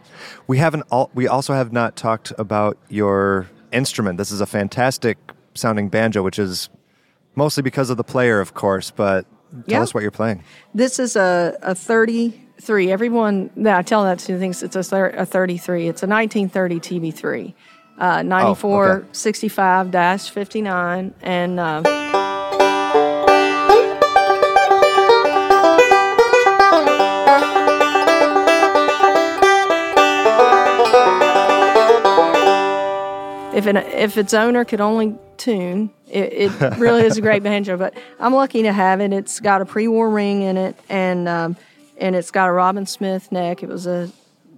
We haven't. All, we also have not talked about your instrument. This is a fantastic sounding banjo, which is mostly because of the player, of course. But tell Yeah. us what you're playing. This is a, a 30 three. Everyone that I tell that to thinks it's a, thir- a 33. It's a 1930 TB3. Uh, 94 okay. 65 dash 59 and uh, if an, if its owner could only tune, it, it really is a great banjo. But I'm lucky to have it. It's got a pre-war ring in it, and um, and it's got a Robin Smith neck. It was a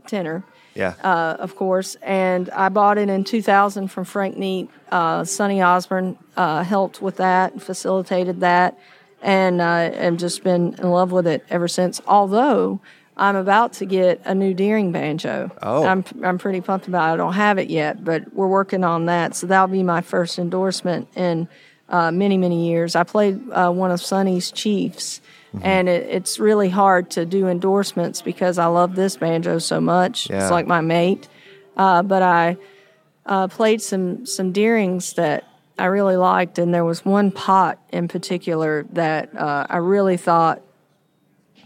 tenor, Yeah. uh, of course. And I bought it in 2000 from Frank Neat. Uh, Sonny Osborne uh, helped with that, and facilitated that, and uh, I've just been in love with it ever since. Although I'm about to get a new Deering banjo. Oh. I'm I'm pretty pumped about it. I don't have it yet, but we're working on that. So that'll be my first endorsement in uh, many many years. I played uh, one of Sonny's Chiefs. Mm-hmm. And it, it's really hard to do endorsements because I love this banjo so much. Yeah. It's like my mate. Uh, but I uh, played some some Deerings that I really liked, and there was one pot in particular that uh, I really thought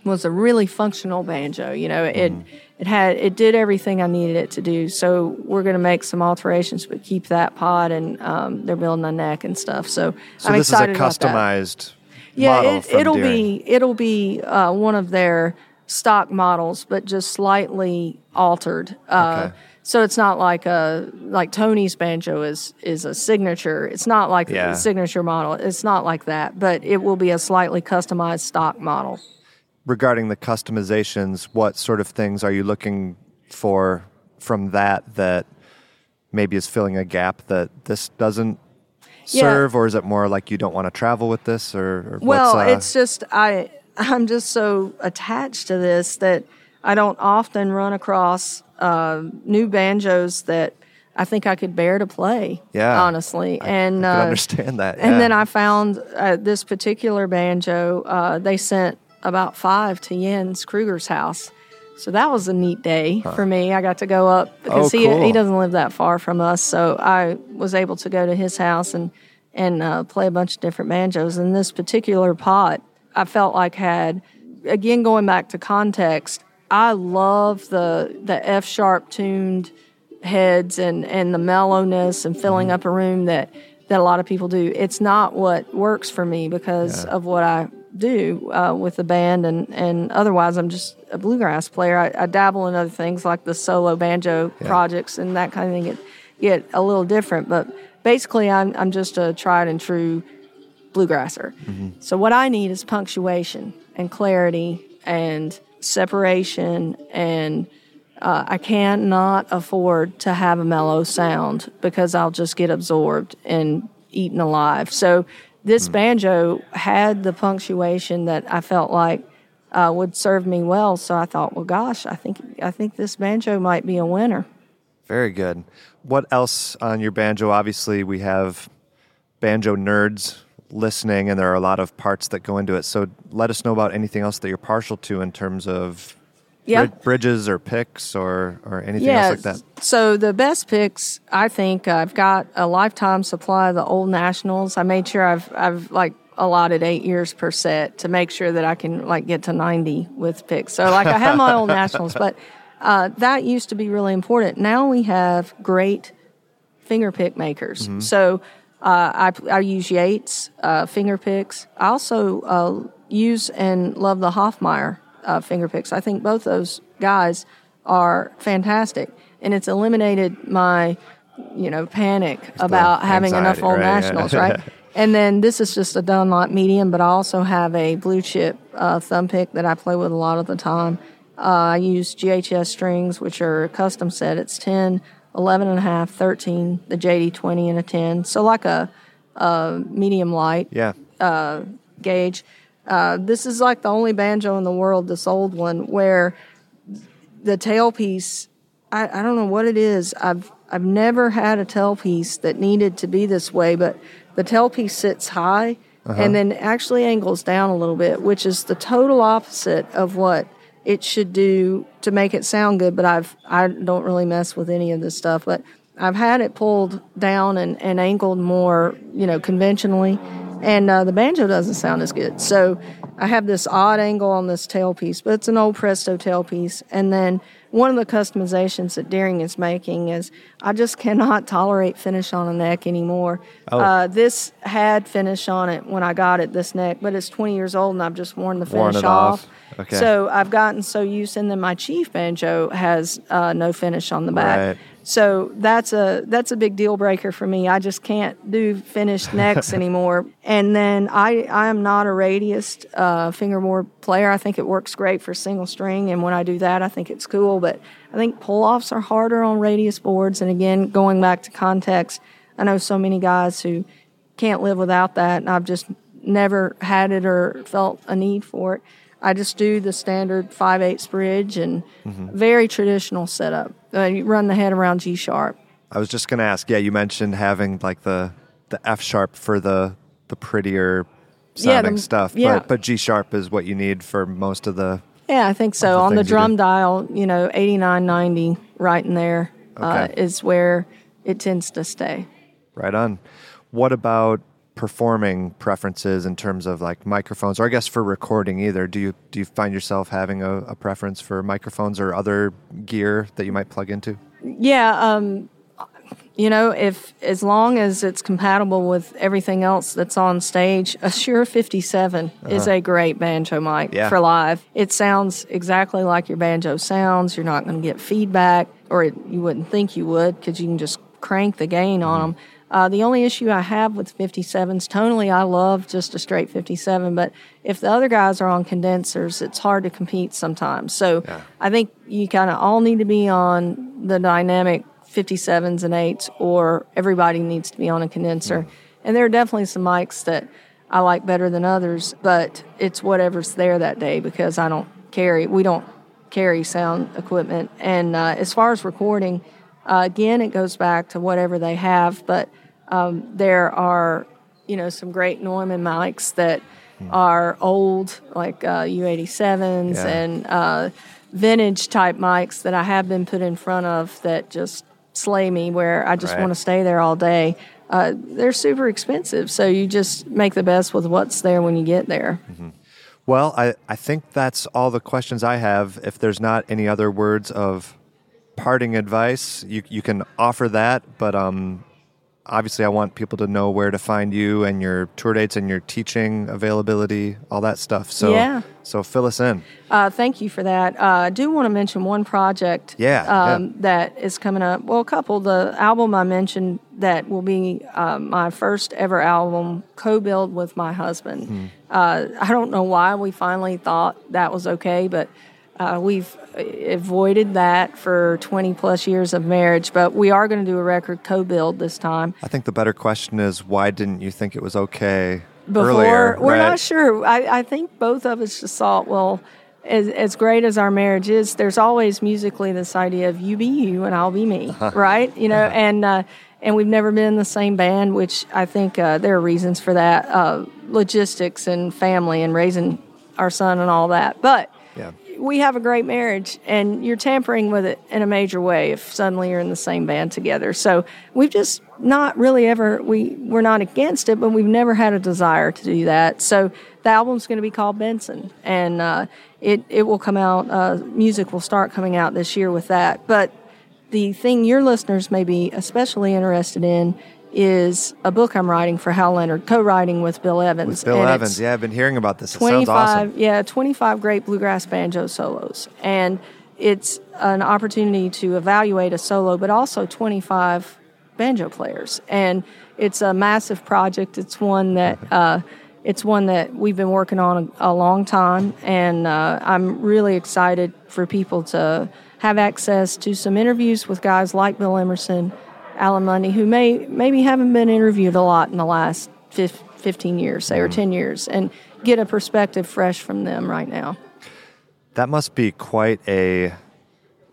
was a really functional banjo. You know, it it had it did everything I needed it to do. So we're going to make some alterations, but keep that pot, and um, they're building a neck and stuff. So, so I'm this is a excited about that. customized Yeah, model it, Deering. be it'll be uh, one of their stock models, but just slightly altered. Uh, Okay. So it's not like a like Tony's banjo is is a signature. It's not like Yeah. the signature model. It's not like that, but it will be a slightly customized stock model. Regarding the customizations, what sort of things are you looking for from that that maybe is filling a gap that this doesn't Yeah. serve, or is it more like you don't want to travel with this, or, or Well, uh, it's just I I'm just so attached to this that I don't often run across uh, new banjos that I think I could bear to play. Yeah. honestly, and I uh, understand that. And then I found uh, this particular banjo. Uh, they sent about five to Jens Kruger's house. So that was a neat day for me. I got to go up because Oh, he cool. he doesn't live that far from us. So I was able to go to his house and and uh, play a bunch of different banjos. And this particular pot, I felt like had again going back to context. I love the the F sharp tuned heads and and the mellowness and filling up a room that that a lot of people do. It's not what works for me because of what I do uh, with the band and and otherwise I'm just a bluegrass player. I, I dabble in other things like the solo banjo projects and that kind of thing. Get get a little different, but basically I'm I'm just a tried and true bluegrasser. So what I need is punctuation and clarity and separation and uh, I cannot afford to have a mellow sound because I'll just get absorbed and eaten alive. So this banjo had the punctuation that I felt like uh, would serve me well. So I thought, well, gosh, I think I think this banjo might be a winner. Very good. What else on your banjo? Obviously, we have banjo nerds listening, and there are a lot of parts that go into it. So let us know about anything else that you're partial to in terms of Yeah. brid- bridges or picks or, or anything Yeah. else like that. So the best picks, I think I've got a lifetime supply of the old nationals. I made sure I've I've like allotted eight years per set to make sure that I can like get to ninety with picks. So like I have my old nationals, but uh, that used to be really important. Now we have great finger pick makers. So uh, I, I use Yates uh, finger picks. I also uh, use and love the Hoffmeyer uh, finger picks. I think both those guys are fantastic, and it's eliminated my, you know, panic about having enough old right, yeah. nationals, right? And then this is just a Dunlop medium, but I also have a blue chip uh, thumb pick that I play with a lot of the time. Uh, I use GHS strings, which are a custom set. It's 10, 11 and a half, 13, the JD 20 and a 10. So like a, a medium light Yeah. gauge. Uh, this is like the only banjo in the world, this old one, where the tailpiece, I, I don't know what it is. I've I've never had a tailpiece that needed to be this way, but the tailpiece sits high and then actually angles down a little bit, which is the total opposite of what it should do to make it sound good. But I've I don't really mess with any of this stuff, but I've had it pulled down and, and angled more, you know, conventionally, and uh, the banjo doesn't sound as good. So I have this odd angle on this tailpiece, but it's an old Presto tailpiece. And then one of the customizations that Deering is making is I just cannot tolerate finish on a neck anymore. Oh. Uh, this had finish on it when I got it, this neck, but it's 20 years old and I've just worn the finish Worn it off. Okay. So I've gotten so used, and then my chief banjo has uh, no finish on the back. Right. So that's a that's a big deal breaker for me. I just can't do finished necks anymore. And then I I am not a radiused uh, fingerboard player. I think it works great for single string, and when I do that, I think it's cool. But I think pull offs are harder on radius boards. And again, going back to context, I know so many guys who can't live without that, and I've just never had it or felt a need for it. I just do the standard 5 8 bridge and very traditional setup. Uh, you run the head around G sharp. I was just going to ask. Yeah, you mentioned having like the the F sharp for the the prettier Yeah, sounding the- stuff, yeah. but but G sharp is what you need for most of the. Yeah, I think so. the On the drum dial, you know, 89, 90, right in there uh, is where it tends to stay. Right on. What about performing preferences in terms of like microphones, or I guess for recording either? Do you do you find yourself having a, a preference for microphones or other gear that you might plug into? Yeah, um, you know, if as long as it's compatible with everything else that's on stage, a Shure 57 is a great banjo mic Uh-huh. Yeah. for live. It sounds exactly like your banjo sounds. You're not going to get feedback, or it, you wouldn't think you would because you can just crank the gain on Mm-hmm. them. Uh, the only issue I have with 57s, tonally, I love just a straight 57, but if the other guys are on condensers, it's hard to compete sometimes. So I think you kind of all need to be on the dynamic 57s and 8s, or everybody needs to be on a condenser. And there are definitely some mics that I like better than others, but it's whatever's there that day because I don't carry, we don't carry sound equipment. And uh, as far as recording, uh, again, it goes back to whatever they have, but um, there are, you know, some great Neumann mics that are old, like uh, U87s Yeah. and uh, vintage type mics that I have been put in front of that just slay me, where I just Right. want to stay there all day. Uh, they're super expensive, so you just make the best with what's there when you get there. Well, I, I think that's all the questions I have. If there's not any other words of parting advice, you, you can offer that. But um, obviously, I want people to know where to find you and your tour dates and your teaching availability, all that stuff. So, Yeah. so fill us in. Uh, thank you for that. Uh, I do want to mention one project Yeah, um, yeah. that is coming up. Well, a couple. The album I mentioned that will be uh, my first ever album co-billed with my husband. Hmm. Uh, I don't know why we finally thought that was okay, but uh, we've avoided that for 20 plus years of marriage. But we are going to do a record co-billed this time. I think the better question is why didn't you think it was okay before earlier? we're right? not sure I, I think both of us just thought well as, as great as our marriage is there's always musically this idea of you be you and i'll be me right you know and uh, and we've never been in the same band which i think uh, there are reasons for that uh, logistics and family and raising our son and all that but Yeah. We have a great marriage and you're tampering with it in a major way if suddenly you're in the same band together. So we've just not really ever we we're not against it but we've never had a desire to do that. So the album's going to be called benson and uh, it, it will come out uh, music will start coming out this year with that. But the thing your listeners may be especially interested in is a book I'm writing for Hal Leonard, co-writing with Bill Evans. With Bill and Evans, yeah, I've been hearing about this. It 25 sounds awesome. yeah 25 great bluegrass banjo solos and it's an opportunity to evaluate a solo but also 25 banjo players and it's a massive project it's one that uh, it's one that we've been working on a, a long time and uh, i'm really excited for people to have access to some interviews with guys like bill emerson Alan Munde who may maybe haven't been interviewed a lot in the last 15 years say or mm-hmm. 10 years and get a perspective fresh from them right now That must be quite a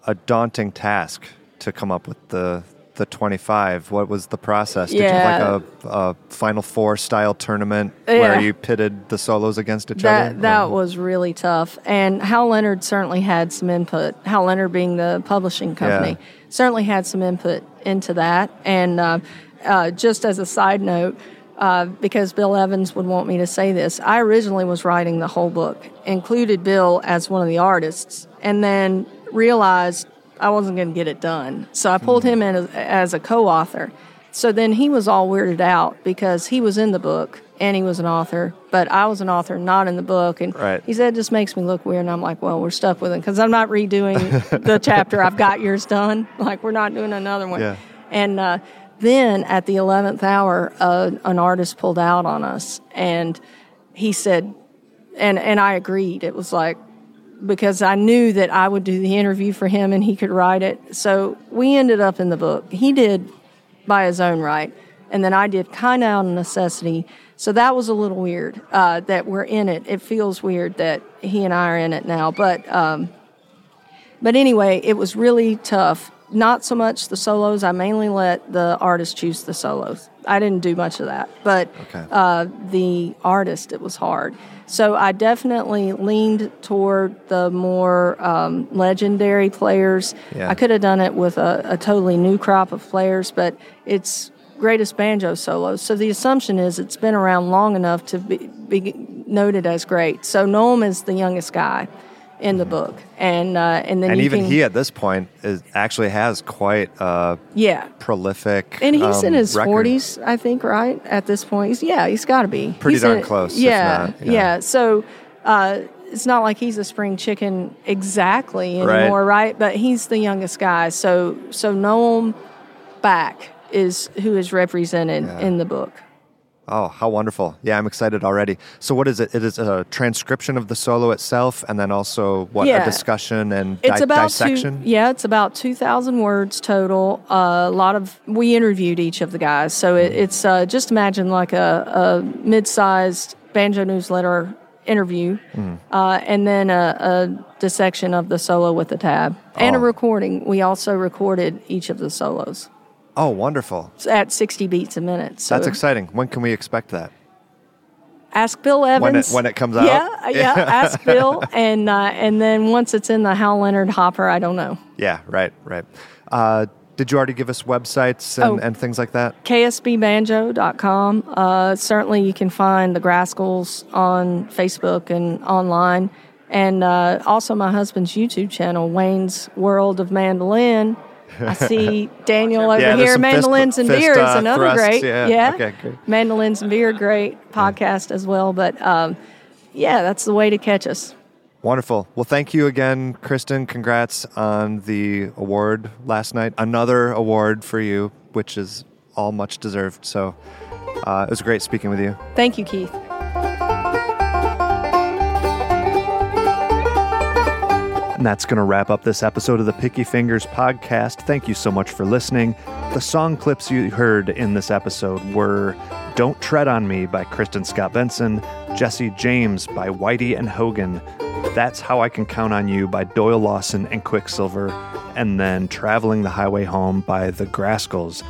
a daunting task to come up with the the 25. What was the process? Did you Yeah. have like a, a Final Four style tournament Yeah. where you pitted the solos against each other? that that was really tough and hal leonard certainly had some input hal leonard being the publishing company Yeah. certainly had some input into that and uh, uh, just as a side note uh, because Bill Evans would want me to say this. I originally was writing the whole book, included Bill as one of the artists, and then realized I wasn't going to get it done. So I pulled him in as, as a co author. So then he was all weirded out because he was in the book and he was an author, but I was an author not in the book. And Right. he said, it just makes me look weird. And I'm like, well, we're stuck with it because I'm not redoing the chapter. I've got yours done. Like, we're not doing another one. Yeah. And uh, then at the 11th hour, uh, an artist pulled out on us and he said, and, and I agreed. It was like, because I knew that I would do the interview for him and he could write it. So we ended up in the book. He did by his own right, and then I did kind of out of necessity. So that was a little weird uh, that we're in it. It feels weird that he and I are in it now, but um, but anyway, it was really tough. Not so much the solos. I mainly let the artist choose the solos. I didn't do much of that, but Okay. uh, the artist, it was hard. So I definitely leaned toward the more um, legendary players. Yeah. I could have done it with a, a totally new crop of players, but it's greatest banjo solos. So the assumption is it's been around long enough to be, be noted as great. So Noam is the youngest guy in the book, and uh, and then And even can, he at this point is actually has quite a yeah. prolific. And he's in um, his forties, I think, right at this point. He's, yeah, he's got to be Pretty He's darn in- close, Yeah, not, yeah. yeah. So uh, it's not like he's a spring chicken exactly Right. anymore, right? But he's the youngest guy. So so Noam back is who is represented Yeah. in the book. Oh, how wonderful! Yeah, I'm excited already. So, what is it? It is a transcription of the solo itself, and then also what Yeah. a discussion and It's di- about dissection. Two, yeah, it's about two thousand words total. Uh, a lot of we interviewed each of the guys, so it, it's uh, just imagine like a, a mid-sized banjo newsletter interview, Mm-hmm. uh, and then a, a dissection of the solo with the tab and a Oh. recording. We also recorded each of the solos Oh, wonderful! at sixty beats a minute. So That's exciting. When can we expect that? Ask Bill Evans When it- when it comes out? Yeah, yeah. ask Bill, and uh, and then once it's in the Hal Leonard hopper, I don't know. Yeah, right, right. Uh, did you already give us websites and, Oh. and things like that? ksbbanjo.com. Uh, certainly, you can find the Grascals on Facebook and online. And uh, also, my husband's YouTube channel, Wayne's World of Mandolin. I see Daniel over Yeah, here. some fist- Mandolins and fist, Beer is uh, another thrusts, great. yeah. Okay, great. Mandolins and Beer, great podcast as well. But um, yeah, that's the way to catch us. Wonderful. Well, thank you again, Kristin. Congrats on the award last night. Another award for you, which is all much deserved. So uh, it was great speaking with you. Thank you, Keith. And that's going to wrap up this episode of the Picky Fingers podcast. Thank you so much for listening. The song clips you heard in this episode were Don't Tread on Me by Kristin Scott Benson, Jesse James by Whitey and Hogan, That's How I Can Count on You by Doyle Lawson and Quicksilver, and then Traveling the Highway Home by The Grascals.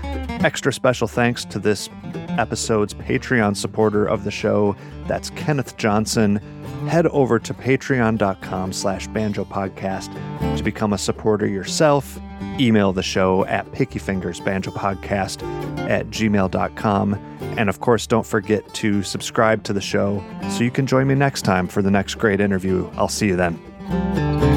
Extra special thanks to this episode's Patreon supporter of the show. That's Kenneth Johnson. Head over to patreon.com slash banjo podcast to become a supporter yourself. Email the show at pickyfingersbanjopodcast at gmail.com. And of course, don't forget to subscribe to the show so you can join me next time for the next great interview. I'll see you then.